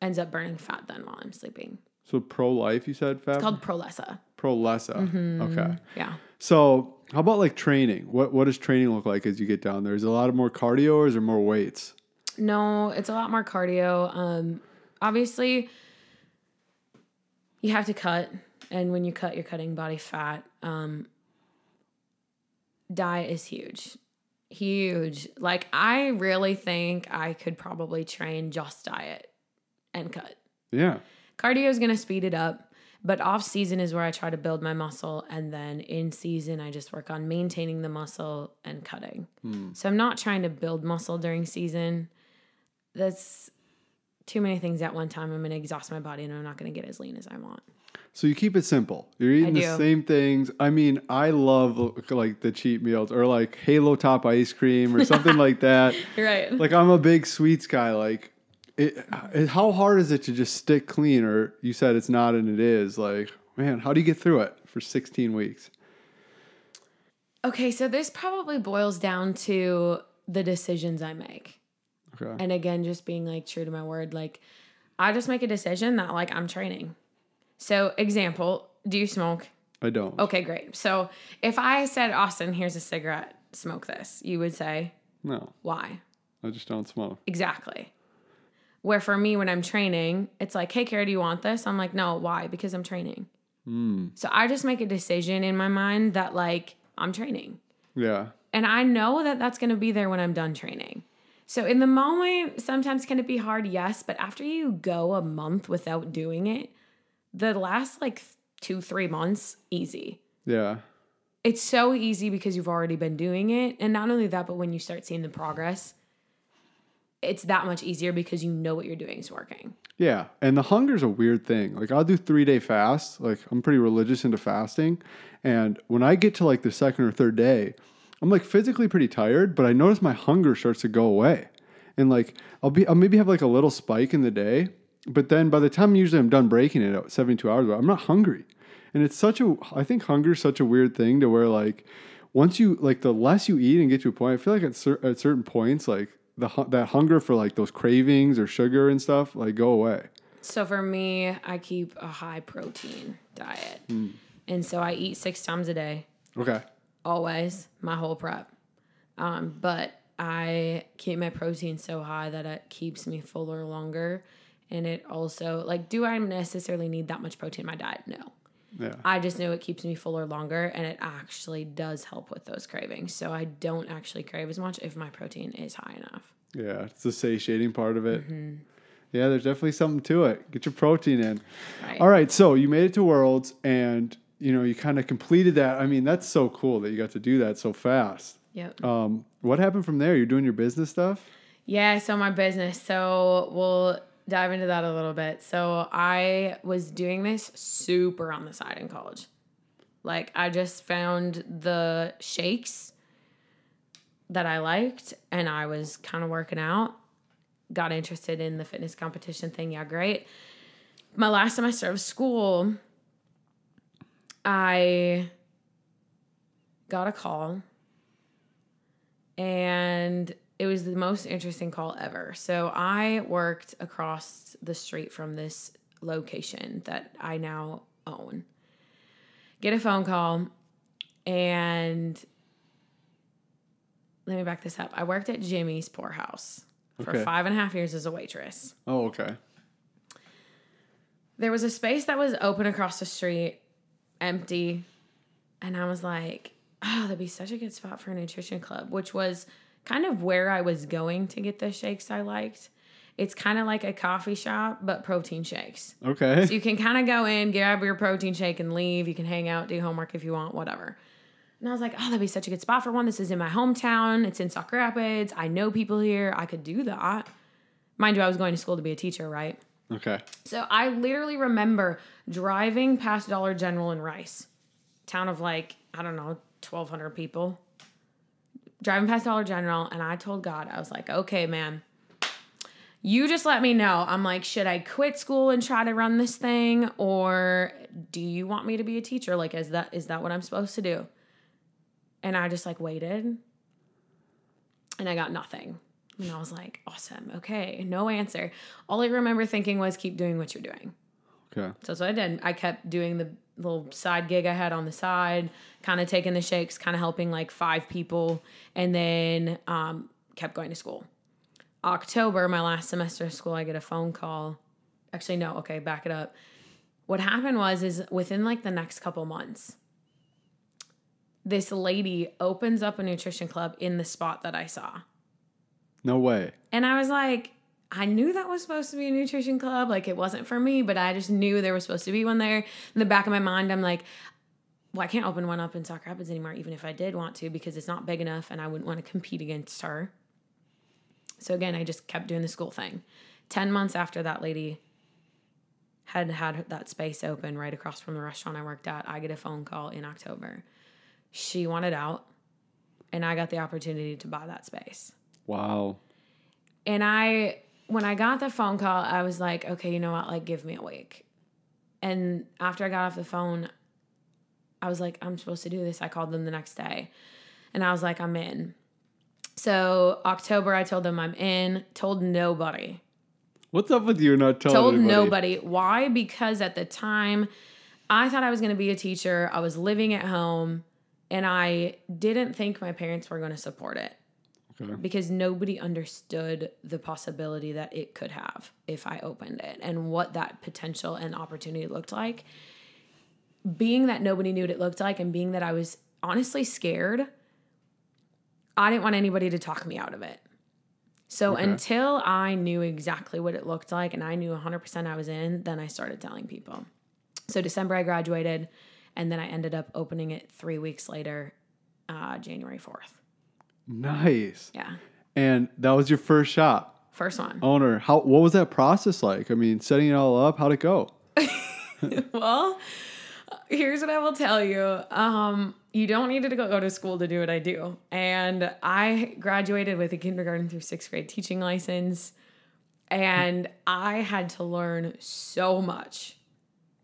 Speaker 2: ends up burning fat then while I'm sleeping.
Speaker 1: So pro life, you said, fat.
Speaker 2: It's called Prolessa.
Speaker 1: Prolessa.
Speaker 2: Mm-hmm.
Speaker 1: Okay.
Speaker 2: Yeah.
Speaker 1: So how about like training? What what does training look like as you get down there? Is it a lot of more cardio or is there more weights?
Speaker 2: No, it's a lot more cardio. Um, obviously, you have to cut, and when you cut, you're cutting body fat. Um, diet is huge, huge. Like I really think I could probably train just diet and cut.
Speaker 1: Yeah.
Speaker 2: Cardio is gonna speed it up. But off season is where I try to build my muscle, and then in season I just work on maintaining the muscle and cutting. Hmm. So I'm not trying to build muscle during season. That's too many things at one time. I'm gonna exhaust my body, and I'm not gonna get as lean as I want.
Speaker 1: So you keep it simple. You're eating the same things. I mean, I love like the cheat meals or like Halo Top ice cream or something like that.
Speaker 2: Right.
Speaker 1: Like I'm a big sweets guy. Like, it, it- how hard is it to just stick clean? Or you said it's not and it is. Like, man, how do you get through it for 16 weeks?
Speaker 2: Okay, so this probably boils down to the decisions I make.
Speaker 1: Okay.
Speaker 2: And again, just being like true to my word. Like, I just make a decision that like I'm training. So, example, do you smoke?
Speaker 1: I don't.
Speaker 2: Okay, great. So, if I said, Austin, here's a cigarette, smoke this, you would say,
Speaker 1: No,
Speaker 2: why?
Speaker 1: I just don't smoke.
Speaker 2: Exactly. Where for me, when I'm training, it's like, hey, Kara, do you want this? I'm like, no, why? Because I'm training. Hmm. So I just make a decision in my mind that, like, I'm training.
Speaker 1: Yeah.
Speaker 2: And I know that that's going to be there when I'm done training. So in the moment, sometimes can it be hard? Yes. But after you go a month without doing it, the last like two, three months, easy.
Speaker 1: Yeah.
Speaker 2: It's so easy because you've already been doing it. And not only that, but when you start seeing the progress, it's that much easier because you know what you're doing is working.
Speaker 1: Yeah, and the hunger's a weird thing. Like I'll do three day fasts. Like I'm pretty religious into fasting, and when I get to like the second or third day, I'm like physically pretty tired, but I notice my hunger starts to go away, and like I'll be I'll maybe have like a little spike in the day, but then by the time usually I'm done breaking it at 72 hours, I'm not hungry, and it's such a I think hunger is such a weird thing to where like once you like the less you eat and get to a point, I feel like at, cer- at certain points like the that hunger for like those cravings or sugar and stuff like go away.
Speaker 2: So for me, I keep a high protein diet. And so I eat six times a day.
Speaker 1: Okay.
Speaker 2: always my whole prep um, but i keep my protein so high that it keeps me fuller longer and it also like do i necessarily need that much protein in my diet no
Speaker 1: Yeah.
Speaker 2: i just know it keeps me fuller longer and it actually does help with those cravings so i don't actually crave as much if my protein is high enough
Speaker 1: Yeah. It's the satiating part of it. Yeah, there's definitely something to it. Get your protein in.
Speaker 2: right
Speaker 1: All right. So you made it to Worlds and you know, you kind of completed that. I mean, that's so cool that you got to do that so fast.
Speaker 2: yep
Speaker 1: Um, what happened from there? You're doing your business stuff?
Speaker 2: Yeah, so my business. So we'll dive into that a little bit. So I was doing this super on the side in college. Like I just found the shakes that I liked and I was kind of working out. Got interested in the fitness competition thing. Yeah, great. My last semester of school, I got a call and it was the most interesting call ever. So I worked across the street from this location that I now own. Get a phone call, and let me back this up. I worked at Jimmy's Pour House for
Speaker 1: Okay.
Speaker 2: five and a half years as a waitress.
Speaker 1: Oh, okay.
Speaker 2: There was a space that was open across the street, empty, and I was like, oh, that'd be such a good spot for a nutrition club, which was kind of where I was going to get the shakes I liked. It's kind of like a coffee shop, but protein shakes.
Speaker 1: Okay.
Speaker 2: So you can kind of go in, grab your protein shake, and leave. You can hang out, do homework if you want, whatever. And I was like, oh, that'd be such a good spot for one. This is in my hometown. It's in Sauk Rapids. I know people here. I could do that. Mind you, I was going to school to be a teacher, right?
Speaker 1: Okay.
Speaker 2: So I literally remember driving past Dollar General in Rice, town of like, I don't know, 1,200 people. Driving past Dollar General, and I told God, I was like, okay, man, you just let me know. I'm like, should I quit school and try to run this thing? Or do you want me to be a teacher? Like, is that is that what I'm supposed to do? And I just like waited and I got nothing. And I was like, awesome. Okay. No answer. All I remember thinking was keep doing what you're doing.
Speaker 1: Okay.
Speaker 2: So that's what I did. I kept doing the little side gig I had on the side, kind of taking the shakes, kind of helping like five people, and then um, kept going to school. October, my last semester of school, I get a phone call. Actually, no, okay, back it up. What happened was is within like the next couple months, this lady opens up a nutrition club in the spot that I saw.
Speaker 1: No way.
Speaker 2: And I was like, I knew that was supposed to be a nutrition club. Like it wasn't for me, but I just knew there was supposed to be one there. In the back of my mind, I'm like, well, I can't open one up in Sauk Rapids anymore, even if I did want to, because it's not big enough and I wouldn't want to compete against her. So again, I just kept doing the school thing. 10 months after that lady had had that space open right across from the restaurant I worked at, I get a phone call in October. She wanted out, and I got the opportunity to buy that space.
Speaker 1: Wow.
Speaker 2: And I, when I got the phone call, I was like, okay, you know what? Like, give me a week. And after I got off the phone, I was like, I'm supposed to do this. I called them the next day and I was like, I'm in. So, October, I told them I'm in, told nobody.
Speaker 1: What's up with you not telling
Speaker 2: Told
Speaker 1: anybody?
Speaker 2: nobody. Why? Because at the time, I thought I was going to be a teacher. I was living at home and I didn't think my parents were going to support it
Speaker 1: Okay.
Speaker 2: because nobody understood the possibility that it could have if I opened it and what that potential and opportunity looked like. Being that nobody knew what it looked like and being that I was honestly scared, I didn't want anybody to talk me out of it. So
Speaker 1: Okay.
Speaker 2: until I knew exactly what it looked like and I knew 100% I was in, then I started telling people. So December I graduated and then I ended up opening it 3 weeks later, uh, January 4th.
Speaker 1: Nice.
Speaker 2: Yeah.
Speaker 1: And that was your first shop
Speaker 2: First one.
Speaker 1: owner. How what was that process like? I mean, setting it all up, how'd it go?
Speaker 2: well, here's what I will tell you. Um, you don't need to go, go to school to do what I do. And I graduated with a kindergarten through sixth grade teaching license. And I had to learn so much.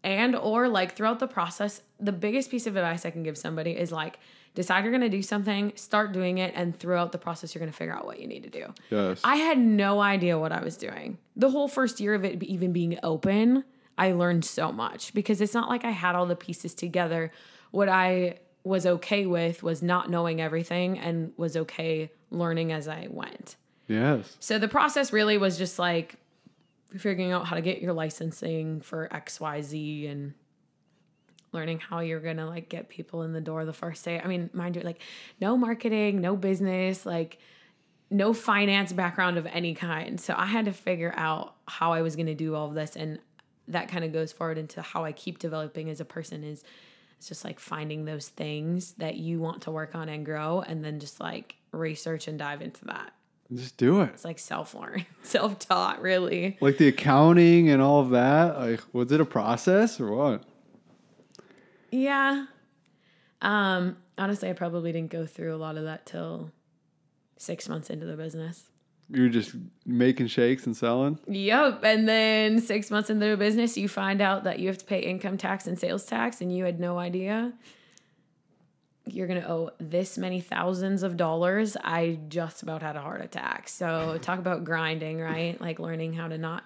Speaker 2: And or like throughout the process, the biggest piece of advice I can give somebody is like decide you're gonna do something, start doing it, and throughout the process you're gonna figure out what you need to do.
Speaker 1: Yes.
Speaker 2: I had no idea what I was doing. The whole first year of it even being open, I learned so much because it's not like I had all the pieces together. What I was okay with was not knowing everything and was okay learning as I went.
Speaker 1: yes.
Speaker 2: So the process really was just like figuring out how to get your licensing for XYZ and learning how you're gonna like get people in the door the first day. I mean, mind you, like no marketing, no business, like no finance background of any kind. So I had to figure out how I was gonna do all of this and that kind of goes forward into how I keep developing as a person is it's just like finding those things that you want to work on and grow and then just like research and dive into that.
Speaker 1: Just do it.
Speaker 2: It's like self learn, self taught, really.
Speaker 1: Like the accounting and all of that. Like, was it a process or what?
Speaker 2: Yeah. Um, honestly, I probably didn't go through a lot of that till six months into the business.
Speaker 1: You were just making shakes and selling?
Speaker 2: Yep. And then six months into the business, you find out that you have to pay income tax and sales tax, and you had no idea. You're going to owe this many thousands of dollars. I just about had a heart attack. So, talk about grinding, right? Like learning how to not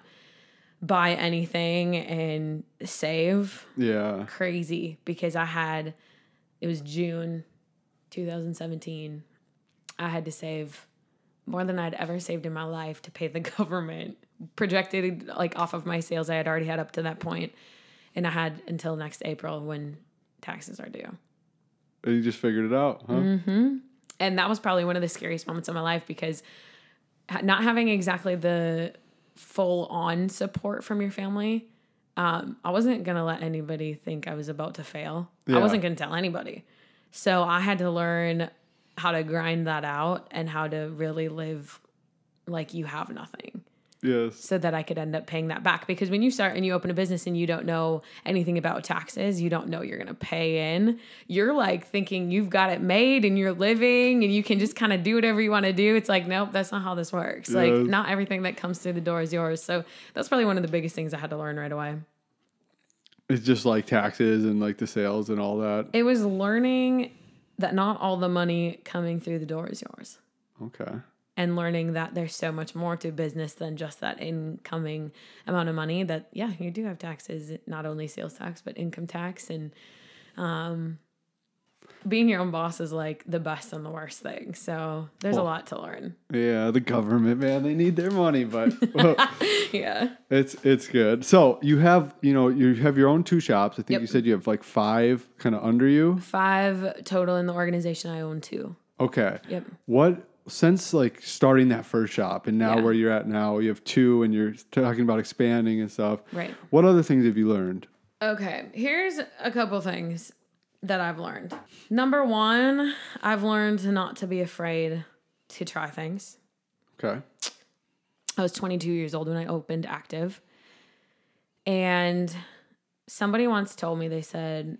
Speaker 2: buy anything and save.
Speaker 1: Yeah.
Speaker 2: crazy because I had it was June 2017. I had to save more than I'd ever saved in my life to pay the government. Projected like off of my sales I had already had up to that point, and I had until next April when taxes are due.
Speaker 1: And you just figured it out, huh?
Speaker 2: Mm-hmm. And that was probably one of the scariest moments of my life because not having exactly the full on support from your family, um, I wasn't going to let anybody think I was about to fail.
Speaker 1: Yeah.
Speaker 2: I wasn't going to tell anybody. So I had to learn how to grind that out and how to really live like you have nothing
Speaker 1: Yes.
Speaker 2: so that I could end up paying that back. Because when you start and you open a business and you don't know anything about taxes, you don't know you're going to pay in, you're like thinking you've got it made and you're living and you can just kind of do whatever you want to do. It's like, nope, that's not how this works. Like, not everything that comes through the door is yours. So that's probably one of the biggest things I had to learn right away.
Speaker 1: It's just like taxes and like the sales and all that.
Speaker 2: It was learning that not all the money coming through the door is yours.
Speaker 1: Okay.
Speaker 2: And learning that there's so much more to business than just that incoming amount of money that yeah you do have taxes not only sales tax but income tax and um, being your own boss is like the best and the worst thing so there's
Speaker 1: Well-
Speaker 2: a lot to learn
Speaker 1: Yeah, the government, man, they need their money, but
Speaker 2: yeah
Speaker 1: it's it's good. So you have you know you have your own two shops. I think
Speaker 2: Yep.
Speaker 1: you said you have like five kind of under you.
Speaker 2: five total in the organization i own two
Speaker 1: Okay.
Speaker 2: yep
Speaker 1: What since like starting that first shop and now
Speaker 2: Yeah.
Speaker 1: where you're at now, you have two and you're talking about expanding and stuff.
Speaker 2: right
Speaker 1: What other things have you learned?
Speaker 2: Okay, here's a couple things that I've learned. Number one, I've learned not to be afraid to try things.
Speaker 1: Okay.
Speaker 2: I was 22 years old when I opened Active. And somebody once told me, they said,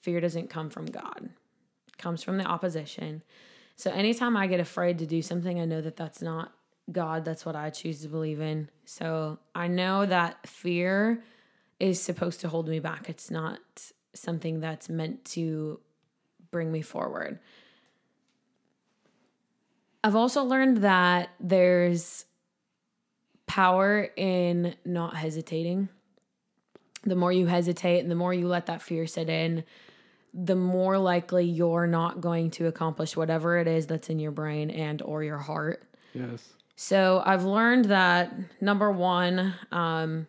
Speaker 2: fear doesn't come from God, it comes from the opposition. So anytime I get afraid to do something, I know that that's not God, that's what I choose to believe in. So I know that fear is supposed to hold me back. It's not something that's meant to bring me forward. I've also learned that there's power in not hesitating. The more you hesitate and the more you let that fear sit in, the more likely you're not going to accomplish whatever it is that's in your brain and or your heart.
Speaker 1: Yes.
Speaker 2: So I've learned that number one, um,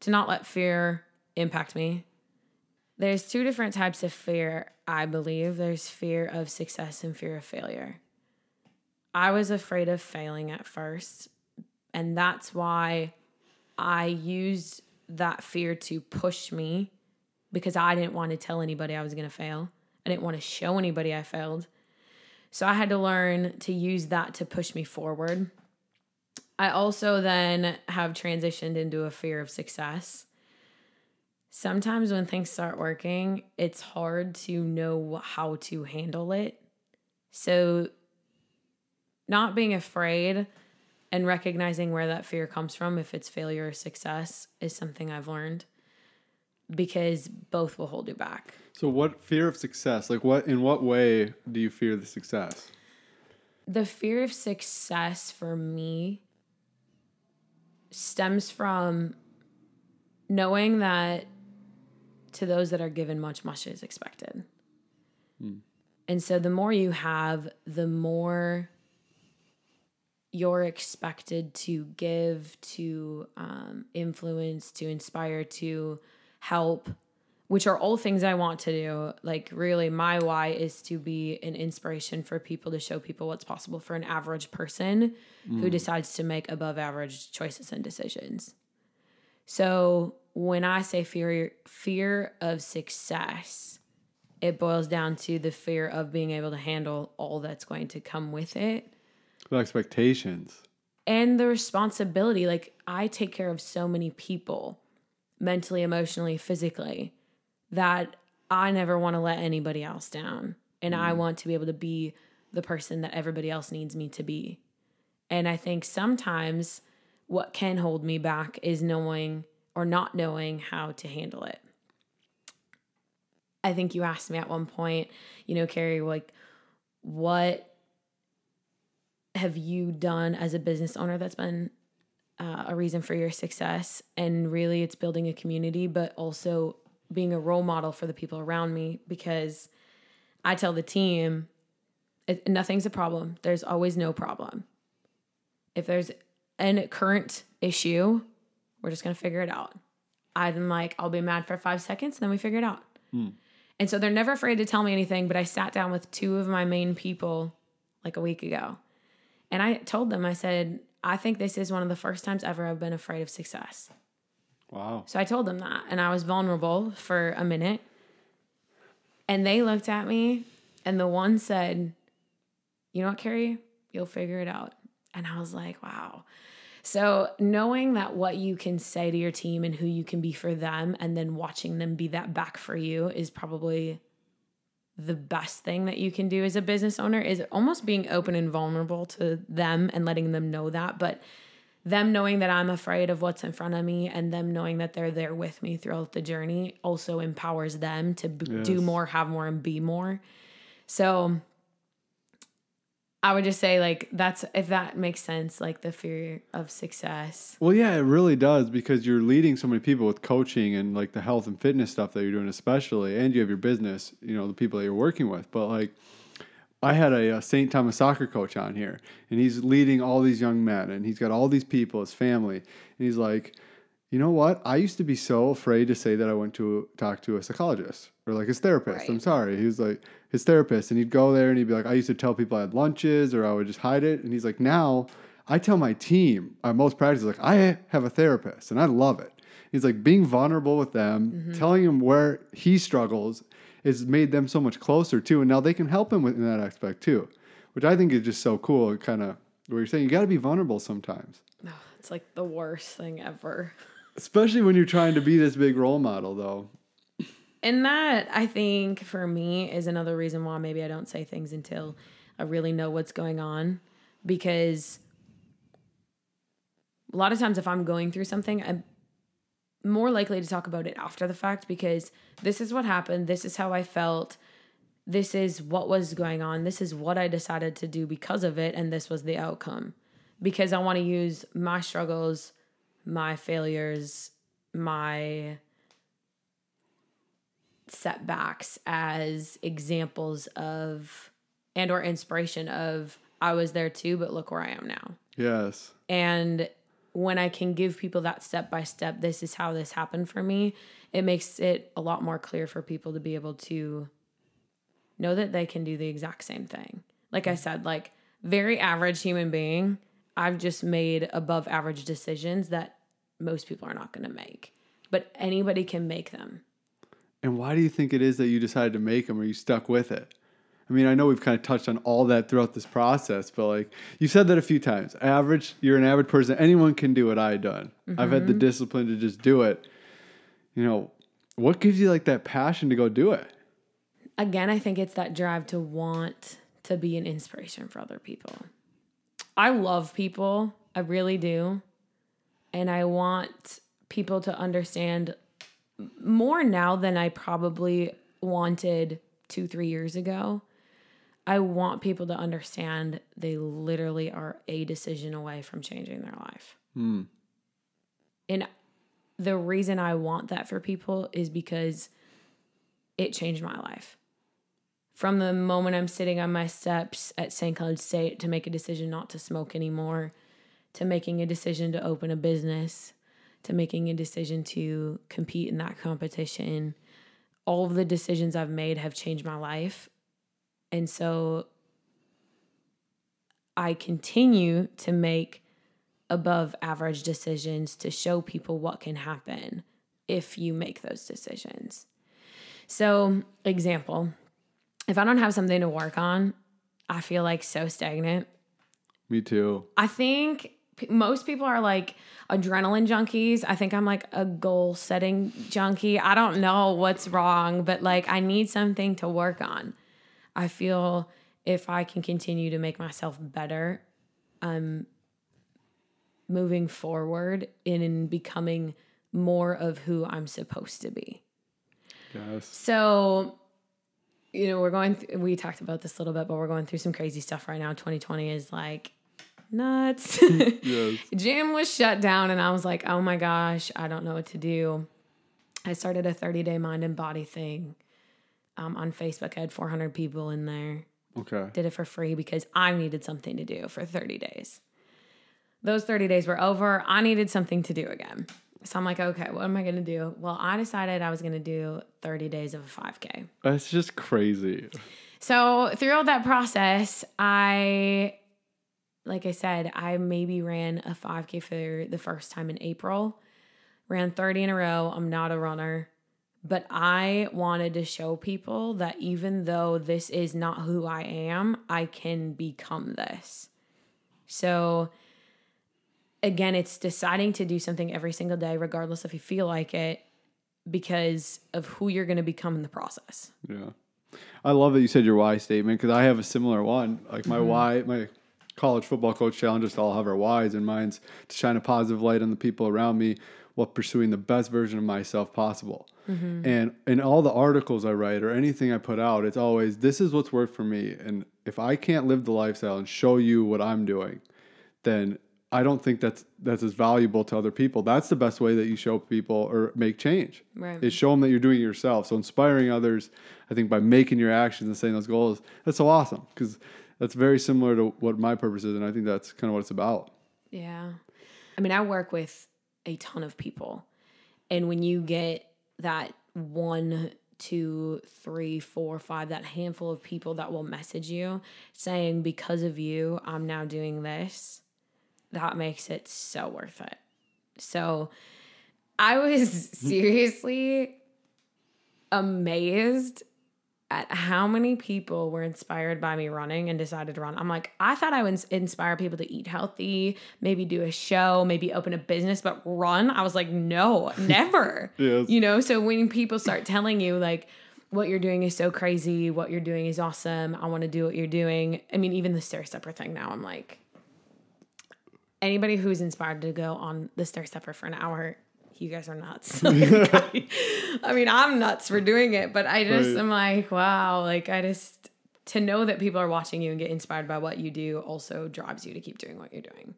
Speaker 2: to not let fear impact me. There's two different types of fear, I believe. There's fear of success and fear of failure. I was afraid of failing at first, and that's why I used that fear to push me because I didn't want to tell anybody I was going to fail. I didn't want to show anybody I failed. So I had to learn to use that to push me forward. I also then have transitioned into a fear of success. Sometimes when things start working, it's hard to know how to handle it. So, not being afraid and recognizing where that fear comes from, if it's failure or success, is something I've learned because both will hold you back.
Speaker 1: So what fear of success? Like what in what way do you fear the success?
Speaker 2: the fear of success for me stems from knowing that to those that are given much, much is expected. And so the more you have, the more you're expected to give, to um, influence, to inspire, to help, which are all things I want to do. Like, really, my why is to be an inspiration for people to show people what's possible for an average person who mm. decides to make above average choices and decisions. So, when I say fear, fear of success, it boils down to the fear of being able to handle all that's going to come with it
Speaker 1: The expectations.
Speaker 2: and the responsibility like i take care of so many people mentally emotionally physically that i never want to let anybody else down. And i mm. want to be able to be the person that everybody else needs me to be. And i think sometimes what can hold me back is knowing or not knowing how to handle it. I think you asked me at one point you know carrie like what have you done as a business owner that's been uh, a reason for your success? And really, it's building a community, but also being a role model for the people around me because I tell the team it, nothing's a problem. There's always no problem. If there's a current issue, we're just going to figure it out. I'm like, I'll be mad for five seconds, and then we figure it out. And so they're never afraid to tell me anything, but I sat down with two of my main people like a week ago. And I told them, I said, I think this is one of the first times ever I've been afraid of success.
Speaker 1: Wow.
Speaker 2: So I told them that. And I was vulnerable for a minute. And they looked at me, and the one said, You know what, Carrie? You'll figure it out. And I was like, Wow. So knowing that what you can say to your team and who you can be for them, and then watching them be that back for you is probably the best thing that you can do as a business owner is almost being open and vulnerable to them and letting them know that. But them knowing that I'm afraid of what's in front of me and them knowing that they're there with me throughout the journey also empowers them to b- do more, have more, and be more. So I would just say like that's if that makes sense, like the fear of success.
Speaker 1: Well, yeah, it really does because you're leading so many people with coaching and like the health and fitness stuff that you're doing, especially, and you have your business, you know, the people that you're working with. But like, I had a, a St. Thomas soccer coach on here, and he's leading all these young men, and he's got all these people, his family, and he's like, you know what? I used to be so afraid to say that I went to talk to a psychologist or like his therapist.
Speaker 2: Right.
Speaker 1: I'm sorry. He was like his therapist, and he'd go there and he'd be like, I used to tell people I had lunches or I would just hide it. And he's like, now I tell my team at most practices, like, I have a therapist and I love it. He's like being vulnerable with them, mm-hmm. telling them where he struggles has made them so much closer too. And now they can help him in that aspect too, which I think is just so cool. Kind of what you're saying, you got to be vulnerable sometimes.
Speaker 2: No, it's like the worst thing ever.
Speaker 1: Especially when you're trying to be this big role model, though.
Speaker 2: And that I think for me is another reason why maybe I don't say things until I really know what's going on because a lot of times if I'm going through something, I'm more likely to talk about it after the fact because this is what happened, this is how I felt, this is what was going on, this is what I decided to do because of it, and this was the outcome. Because I want to use my struggles, my failures, my setbacks as examples of and or inspiration of I was there too, but look where I am now.
Speaker 1: Yes.
Speaker 2: And when I can give people that step by step, this is how this happened for me, it makes it a lot more clear for people to be able to know that they can do the exact same thing. Like I said, like very average human being, I've just made above average decisions that most people are not going to make. But anybody can make them.
Speaker 1: And why do you think it is that you decided to make them or you stuck with it? I mean, I know we've kind of touched on all that throughout this process, but like you said that a few times. Average, you're an average person. Anyone can do what I've done. I've had the mm-hmm. discipline to just do it. You know, what gives you like that passion to go do it?
Speaker 2: again, I think it's that drive to want to be an inspiration for other people. I love people, I really do. And I want people to understand more now than I probably wanted two, three years ago. I want people to understand they literally are a decision away from changing their life. Hmm. And the reason I want that for people is because it changed my life from the moment I'm sitting on my steps at St. Cloud State to make a decision not to smoke anymore, to making a decision to open a business, to making a decision to compete in that competition. All of the decisions I've made have changed my life. And so I continue to make above average decisions to show people what can happen if you make those decisions. So, example, if I don't have something to work on, I feel like so stagnant.
Speaker 1: Me too.
Speaker 2: I think most people are like adrenaline junkies. I think I'm like a goal setting junkie. I don't know what's wrong, but like I need something to work on. I feel if I can continue to make myself better, I'm moving forward in, in becoming more of who I'm supposed to be.
Speaker 1: Yes.
Speaker 2: So, you know, we're going. Th- we talked about this a little bit, but we're going through some crazy stuff right now. 2020 is like nuts.
Speaker 1: Yes.
Speaker 2: Gym was shut down, and I was like, oh my gosh, I don't know what to do. I started a 30 day mind and body thing um, on Facebook. I had 400 people in there.
Speaker 1: Okay.
Speaker 2: Did it for free because I needed something to do for 30 days. Those 30 days were over. I needed something to do again. So I'm like, okay, what am I going to do? Well, I decided I was going to do 30 days of a 5K.
Speaker 1: That's just crazy.
Speaker 2: So throughout that process, I, like I said, I maybe ran a 5K for the first time in April, ran 30 in a row. I'm not a runner, but I wanted to show people that even though this is not who I am, I can become this. So again, it's deciding to do something every single day, regardless if you feel like it, because of who you're going to become in the process.
Speaker 1: Yeah. I love that you said your why statement because I have a similar one. Like my mm-hmm. why, my college football coach challenges to all have our whys, and minds to shine a positive light on the people around me while pursuing the best version of myself possible. Mm-hmm. And in all the articles I write or anything I put out, it's always this is what's worked for me, and if I can't live the lifestyle and show you what I'm doing, then I don't think that's that's as valuable to other people. That's the best way that you show people or make change.
Speaker 2: Right.
Speaker 1: Is show them that you're doing it yourself. So inspiring others, I think by making your actions and setting those goals, that's so awesome because that's very similar to what my purpose is, and I think that's kind of what it's about.
Speaker 2: Yeah. I mean, I work with a ton of people. And when you get that one, two, three, four, five, that handful of people that will message you saying, because of you, I'm now doing this, that makes it so worth it. So I was seriously amazed at how many people were inspired by me running and decided to run. I'm like, I thought I would inspire people to eat healthy, maybe do a show, maybe open a business, but run. I was like, no, never.
Speaker 1: Yes.
Speaker 2: You know, so when people start telling you like what you're doing is so crazy, what you're doing is awesome, I want to do what you're doing. I mean, even the stair stepper thing now, I'm like, anybody who's inspired to go on the stair stepper for an hour you guys are nuts. Like, I mean, I'm nuts for doing it, but I just
Speaker 1: Right.
Speaker 2: am like, wow, like I just to know that people are watching you and get inspired by what you do also drives you to keep doing what you're doing.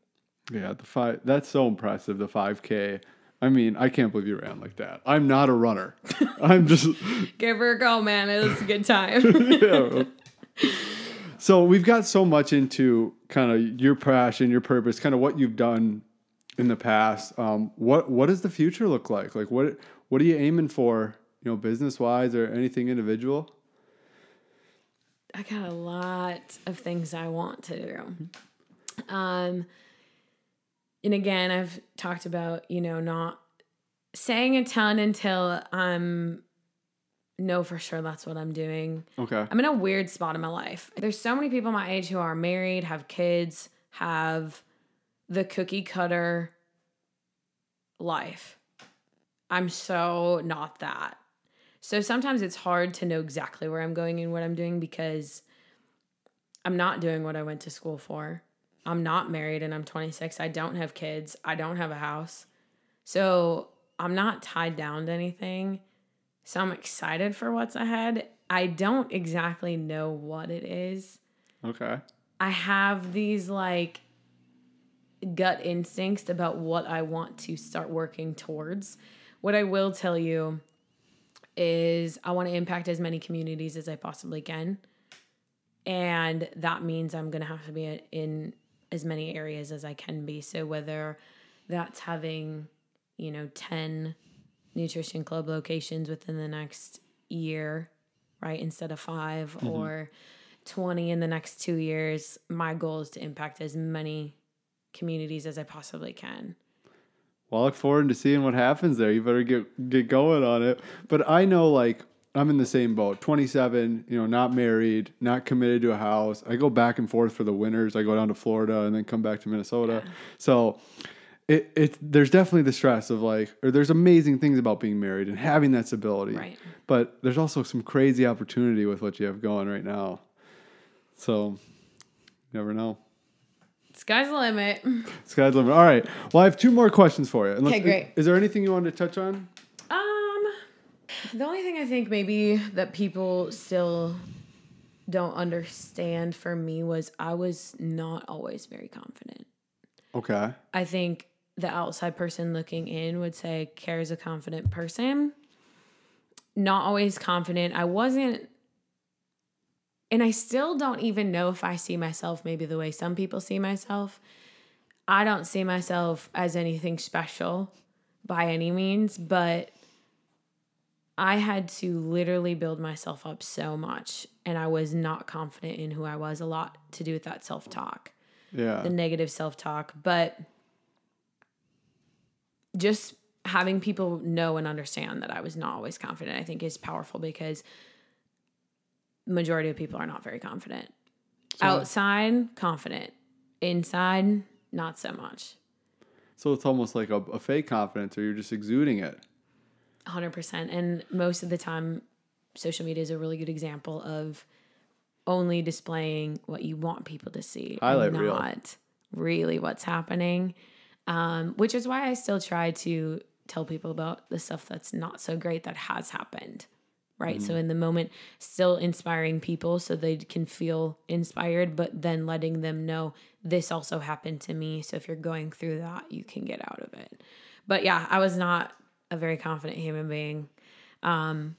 Speaker 1: Yeah, the five. That's so impressive. The five k. I mean, I can't believe you ran like that. I'm not a runner. I'm just.
Speaker 2: Give her a go, man. It was a good time.
Speaker 1: yeah. So we've got so much into kind of your passion, your purpose, kind of what you've done in the past. Um, what what does the future look like? Like what what are you aiming for? You know, business wise or anything individual?
Speaker 2: I got a lot of things I want to do. Um, and again, I've talked about, you know, not saying a ton until I'm know for sure that's what I'm doing.
Speaker 1: Okay.
Speaker 2: I'm in a weird spot in my life. There's so many people my age who are married, have kids, have the cookie cutter life. I'm so not that. So sometimes it's hard to know exactly where I'm going and what I'm doing because I'm not doing what I went to school for. I'm not married and I'm 26. I don't have kids. I don't have a house. So I'm not tied down to anything. So I'm excited for what's ahead. I don't exactly know what it is.
Speaker 1: Okay.
Speaker 2: I have these like gut instincts about what I want to start working towards. What I will tell you is I want to impact as many communities as I possibly can. And that means I'm going to have to be in as many areas as I can be. So whether that's having, you know, 10 nutrition club locations within the next year, right, instead of 5 mm-hmm. or 20 in the next 2 years, my goal is to impact as many communities as I possibly can.
Speaker 1: Well, I look forward to seeing what happens there. You better get get going on it. But I know like I'm in the same boat. 27, you know, not married, not committed to a house. I go back and forth for the winters. I go down to Florida and then come back to Minnesota. So it, it there's definitely the stress of like or there's amazing things about being married and having that stability.
Speaker 2: Right.
Speaker 1: But there's also some crazy opportunity with what you have going right now. So you never know.
Speaker 2: Sky's the limit.
Speaker 1: Sky's the limit. All right. Well, I have two more questions for you. Unless-
Speaker 2: Okay, great.
Speaker 1: Is there anything you wanted to touch on?
Speaker 2: Um, the only thing I think maybe that people still don't understand for me was I was not always very confident.
Speaker 1: Okay.
Speaker 2: I think the outside person looking in would say Kara's a confident person. Not always confident. I wasn't and I still don't even know if I see myself maybe the way some people see myself. I don't see myself as anything special by any means, but I had to literally build myself up so much and I was not confident in who I was a lot to do with that self-talk
Speaker 1: Yeah.
Speaker 2: the negative self talk, but just having people know and understand that I was not always confident, I think is powerful because majority of people are not very confident. Outside, confident. Inside, not so much.
Speaker 1: so it's almost like a, a fake confidence, or you're just exuding it.
Speaker 2: 100%. And most of the time, social media is a really good example of only displaying what you want people to see
Speaker 1: Highlight reel.
Speaker 2: not really what's happening. Um, which is why I still try to tell people about the stuff that's not so great that has happened, right? So in the moment, still inspiring people so they can feel inspired, but then letting them know this also happened to me. So if you're going through that, you can get out of it. But yeah, I was not a very confident human being. Um,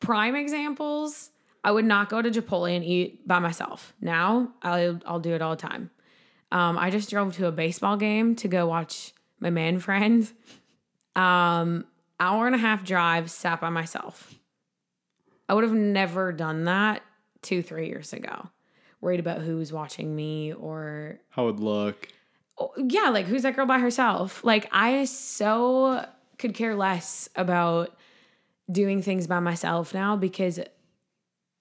Speaker 2: prime examples, I would not go to Chipotle and eat by myself. Now I'll, I'll do it all the time. Um, I just drove to a baseball game to go watch my man friend. Um, hour and a half drive, sat by myself. I would have never done that two, three years ago. Worried about who was watching me or
Speaker 1: How it look?
Speaker 2: oh, yeah, like who's that girl by herself? Like I so could care less about doing things by myself now because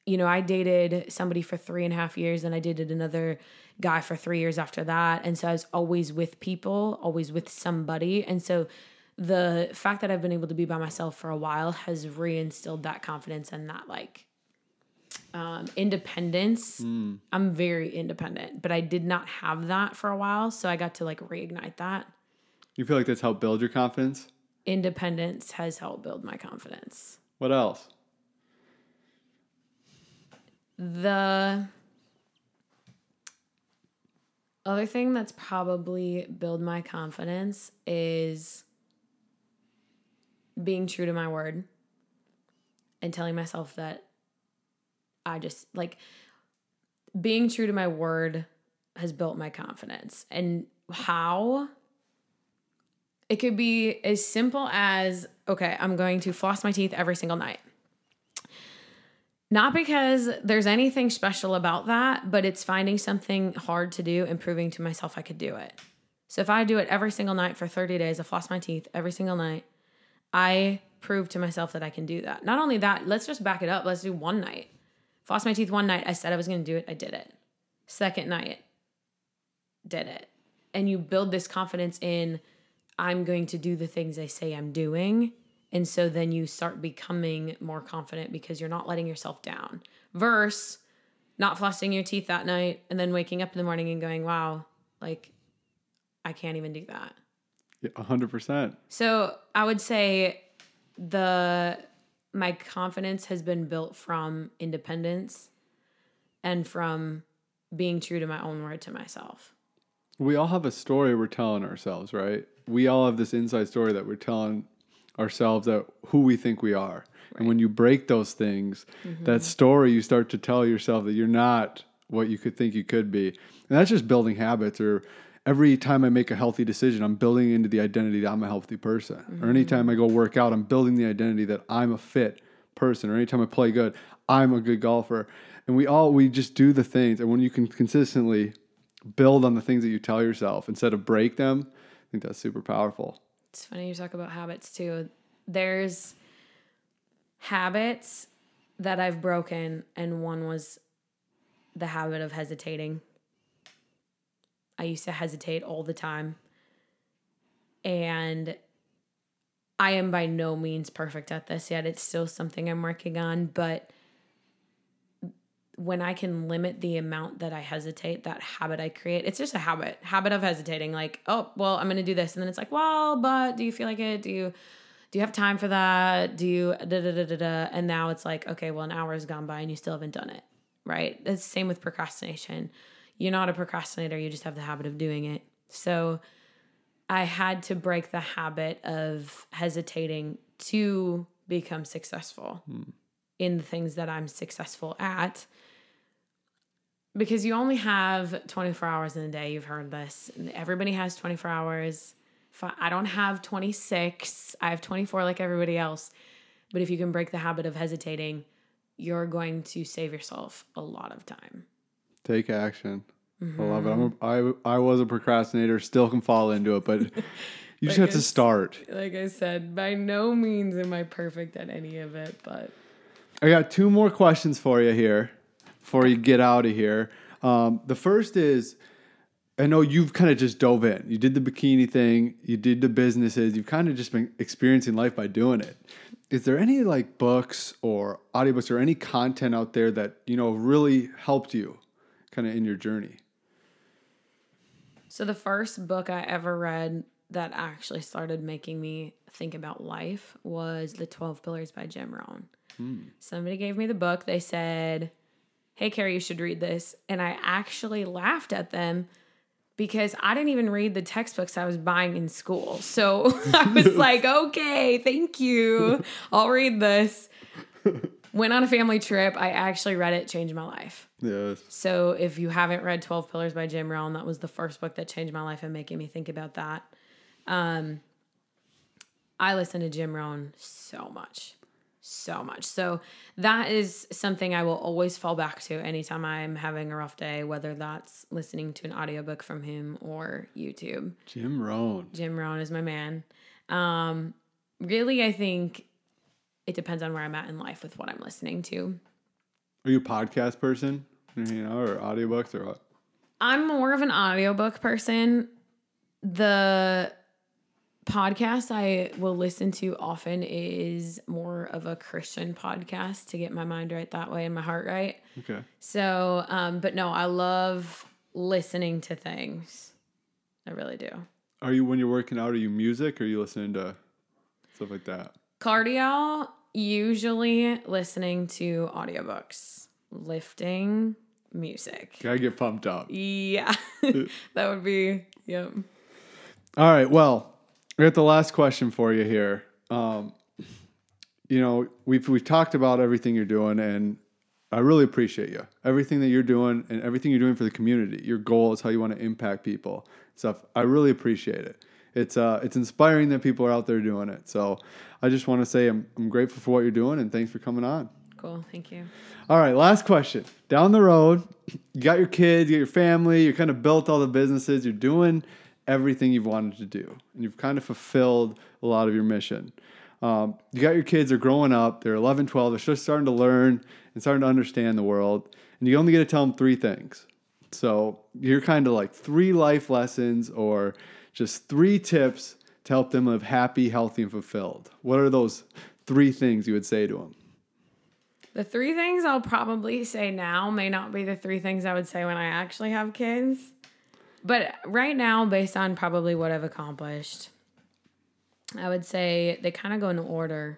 Speaker 2: you know, I dated somebody for three and a half years and I dated another guy for three years after that. And so I was always with people, always with somebody. And so the fact that I've been able to be by myself for a while has reinstilled that confidence and that like um, independence. I'm very independent, but I did not have that for a while. So I got to like reignite that.
Speaker 1: You feel like that's helped build your confidence?
Speaker 2: Independence has helped build my confidence.
Speaker 1: What else?
Speaker 2: The other thing that's probably build my confidence is being true to my word and telling myself that I just like being true to my word has built my confidence. And how? It could be as simple as okay, I'm going to floss my teeth every single night. Not because there's anything special about that, but it's finding something hard to do and proving to myself I could do it. So if I do it every single night for 30 days, I floss my teeth every single night, I proved to myself that I can do that. Not only that, let's just back it up. Let's do one night. Floss my teeth one night. I said I was going to do it. I did it. Second night, did it. And you build this confidence in, I'm going to do the things I say I'm doing. And so then you start becoming more confident because you're not letting yourself down. Verse not flossing your teeth that night and then waking up in the morning and going, wow, like I can't even do that.
Speaker 1: Yeah, 100%.
Speaker 2: So I would say the my confidence has been built from independence and from being true to my own word to myself.
Speaker 1: We all have a story we're telling ourselves, right? We all have this inside story that we're telling ourselves that who we think we are. And when you break those things, mm-hmm. that story you start to tell yourself that you're not what you could think you could be. And that's just building habits or every time I make a healthy decision, I'm building into the identity that I'm a healthy person. Or mm-hmm. anytime I go work out, I'm building the identity that I'm a fit person. Or anytime I play good, I'm a good golfer. And we all we just do the things. And when you can consistently build on the things that you tell yourself instead of break them, I think that's super powerful.
Speaker 2: It's funny you talk about habits too. There's habits that I've broken, and one was the habit of hesitating. I used to hesitate all the time. And I am by no means perfect at this yet. It's still something I'm working on, but when I can limit the amount that I hesitate, that habit I create, it's just a habit, habit of hesitating. Like, oh, well, I'm gonna do this, and then it's like, well, but do you feel like it? Do you do you have time for that? Do you da da da da da? And now it's like, okay, well, an hour has gone by and you still haven't done it, right? It's the same with procrastination. You're not a procrastinator; you just have the habit of doing it. So, I had to break the habit of hesitating to become successful in the things that I'm successful at because you only have 24 hours in a day. You've heard this. Everybody has 24 hours. I don't have 26. I have 24 like everybody else. But if you can break the habit of hesitating, you're going to save yourself a lot of time.
Speaker 1: Take action. I love it. I'm a, I, I was a procrastinator, still can fall into it, but you just have to start.
Speaker 2: Like I said, by no means am I perfect at any of it, but
Speaker 1: I got two more questions for you here before you get out of here. Um, the first is I know you've kind of just dove in. You did the bikini thing, you did the businesses, you've kind of just been experiencing life by doing it. Is there any like books or audiobooks or any content out there that, you know, really helped you kind of in your journey?
Speaker 2: So the first book I ever read that actually started making me think about life was The 12 Pillars by Jim Rohn. Hmm. Somebody gave me the book. They said, Hey, Carrie, you should read this. And I actually laughed at them because I didn't even read the textbooks I was buying in school. So I was like, okay, thank you. I'll read this. Went on a family trip. I actually read it, changed my life.
Speaker 1: Yes.
Speaker 2: So if you haven't read 12 Pillars by Jim Rohn, that was the first book that changed my life and making me think about that. Um, I listen to Jim Rohn so much. So much. So that is something I will always fall back to anytime I'm having a rough day, whether that's listening to an audiobook from him or YouTube.
Speaker 1: Jim Rohn.
Speaker 2: Jim Rohn is my man. Um, really, I think it depends on where I'm at in life with what I'm listening to.
Speaker 1: Are you a podcast person? You know, or audiobooks or what?
Speaker 2: I'm more of an audiobook person. The podcast I will listen to often is more of a Christian podcast to get my mind right that way and my heart right.
Speaker 1: Okay.
Speaker 2: So, um, but no, I love listening to things. I really do.
Speaker 1: Are you when you're working out? Are you music? or Are you listening to stuff like that?
Speaker 2: Cardio, usually listening to audiobooks, lifting, music.
Speaker 1: Gotta get pumped up.
Speaker 2: Yeah, that would be, yep.
Speaker 1: All right. Well, we got the last question for you here. Um, you know, we've we've talked about everything you're doing, and I really appreciate you. Everything that you're doing, and everything you're doing for the community. Your goal is how you want to impact people. Stuff. I really appreciate it. It's uh, it's inspiring that people are out there doing it. So, I just want to say I'm I'm grateful for what you're doing, and thanks for coming on.
Speaker 2: Cool. Thank you.
Speaker 1: All right, last question. Down the road, you got your kids, you got your family, you kind of built all the businesses, you're doing everything you've wanted to do, and you've kind of fulfilled a lot of your mission. Um, you got your kids, they're growing up, they're 11, 12, they're just starting to learn and starting to understand the world, and you only get to tell them three things. So you're kind of like three life lessons or just three tips to help them live happy, healthy, and fulfilled. What are those three things you would say to them?
Speaker 2: The three things I'll probably say now may not be the three things I would say when I actually have kids. But right now, based on probably what I've accomplished, I would say they kind of go in order.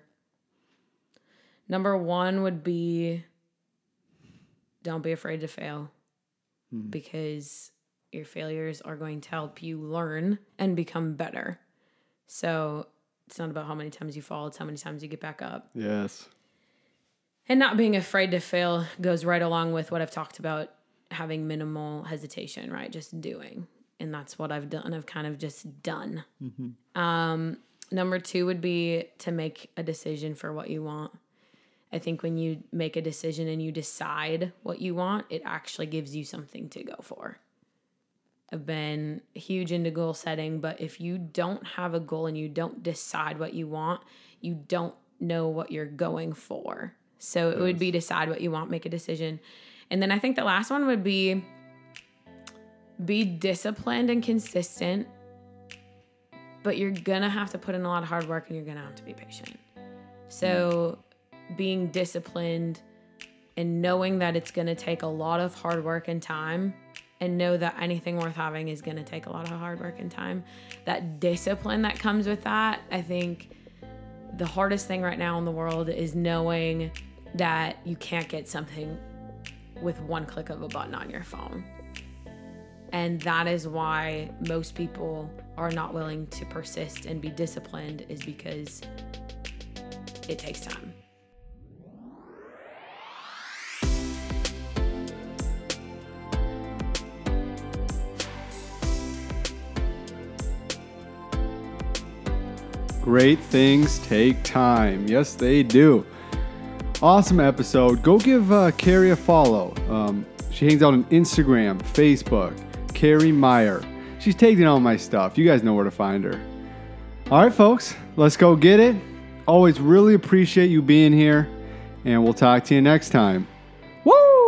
Speaker 2: Number one would be don't be afraid to fail hmm. because your failures are going to help you learn and become better. So it's not about how many times you fall, it's how many times you get back up.
Speaker 1: Yes.
Speaker 2: And not being afraid to fail goes right along with what I've talked about having minimal hesitation, right? Just doing. And that's what I've done. I've kind of just done. Um, number two would be to make a decision for what you want. I think when you make a decision and you decide what you want, it actually gives you something to go for. I've been huge into goal setting, but if you don't have a goal and you don't decide what you want, you don't know what you're going for. So it would be decide what you want, make a decision. And then I think the last one would be be disciplined and consistent, but you're gonna have to put in a lot of hard work and you're gonna have to be patient. So being disciplined and knowing that it's gonna take a lot of hard work and time and know that anything worth having is going to take a lot of hard work and time. That discipline that comes with that, I think the hardest thing right now in the world is knowing that you can't get something with one click of a button on your phone. And that is why most people are not willing to persist and be disciplined is because it takes time.
Speaker 1: Great things take time. Yes, they do. Awesome episode. Go give uh, Carrie a follow. Um, she hangs out on Instagram, Facebook. Carrie Meyer. She's taking all my stuff. You guys know where to find her. All right, folks, let's go get it. Always really appreciate you being here, and we'll talk to you next time. Woo!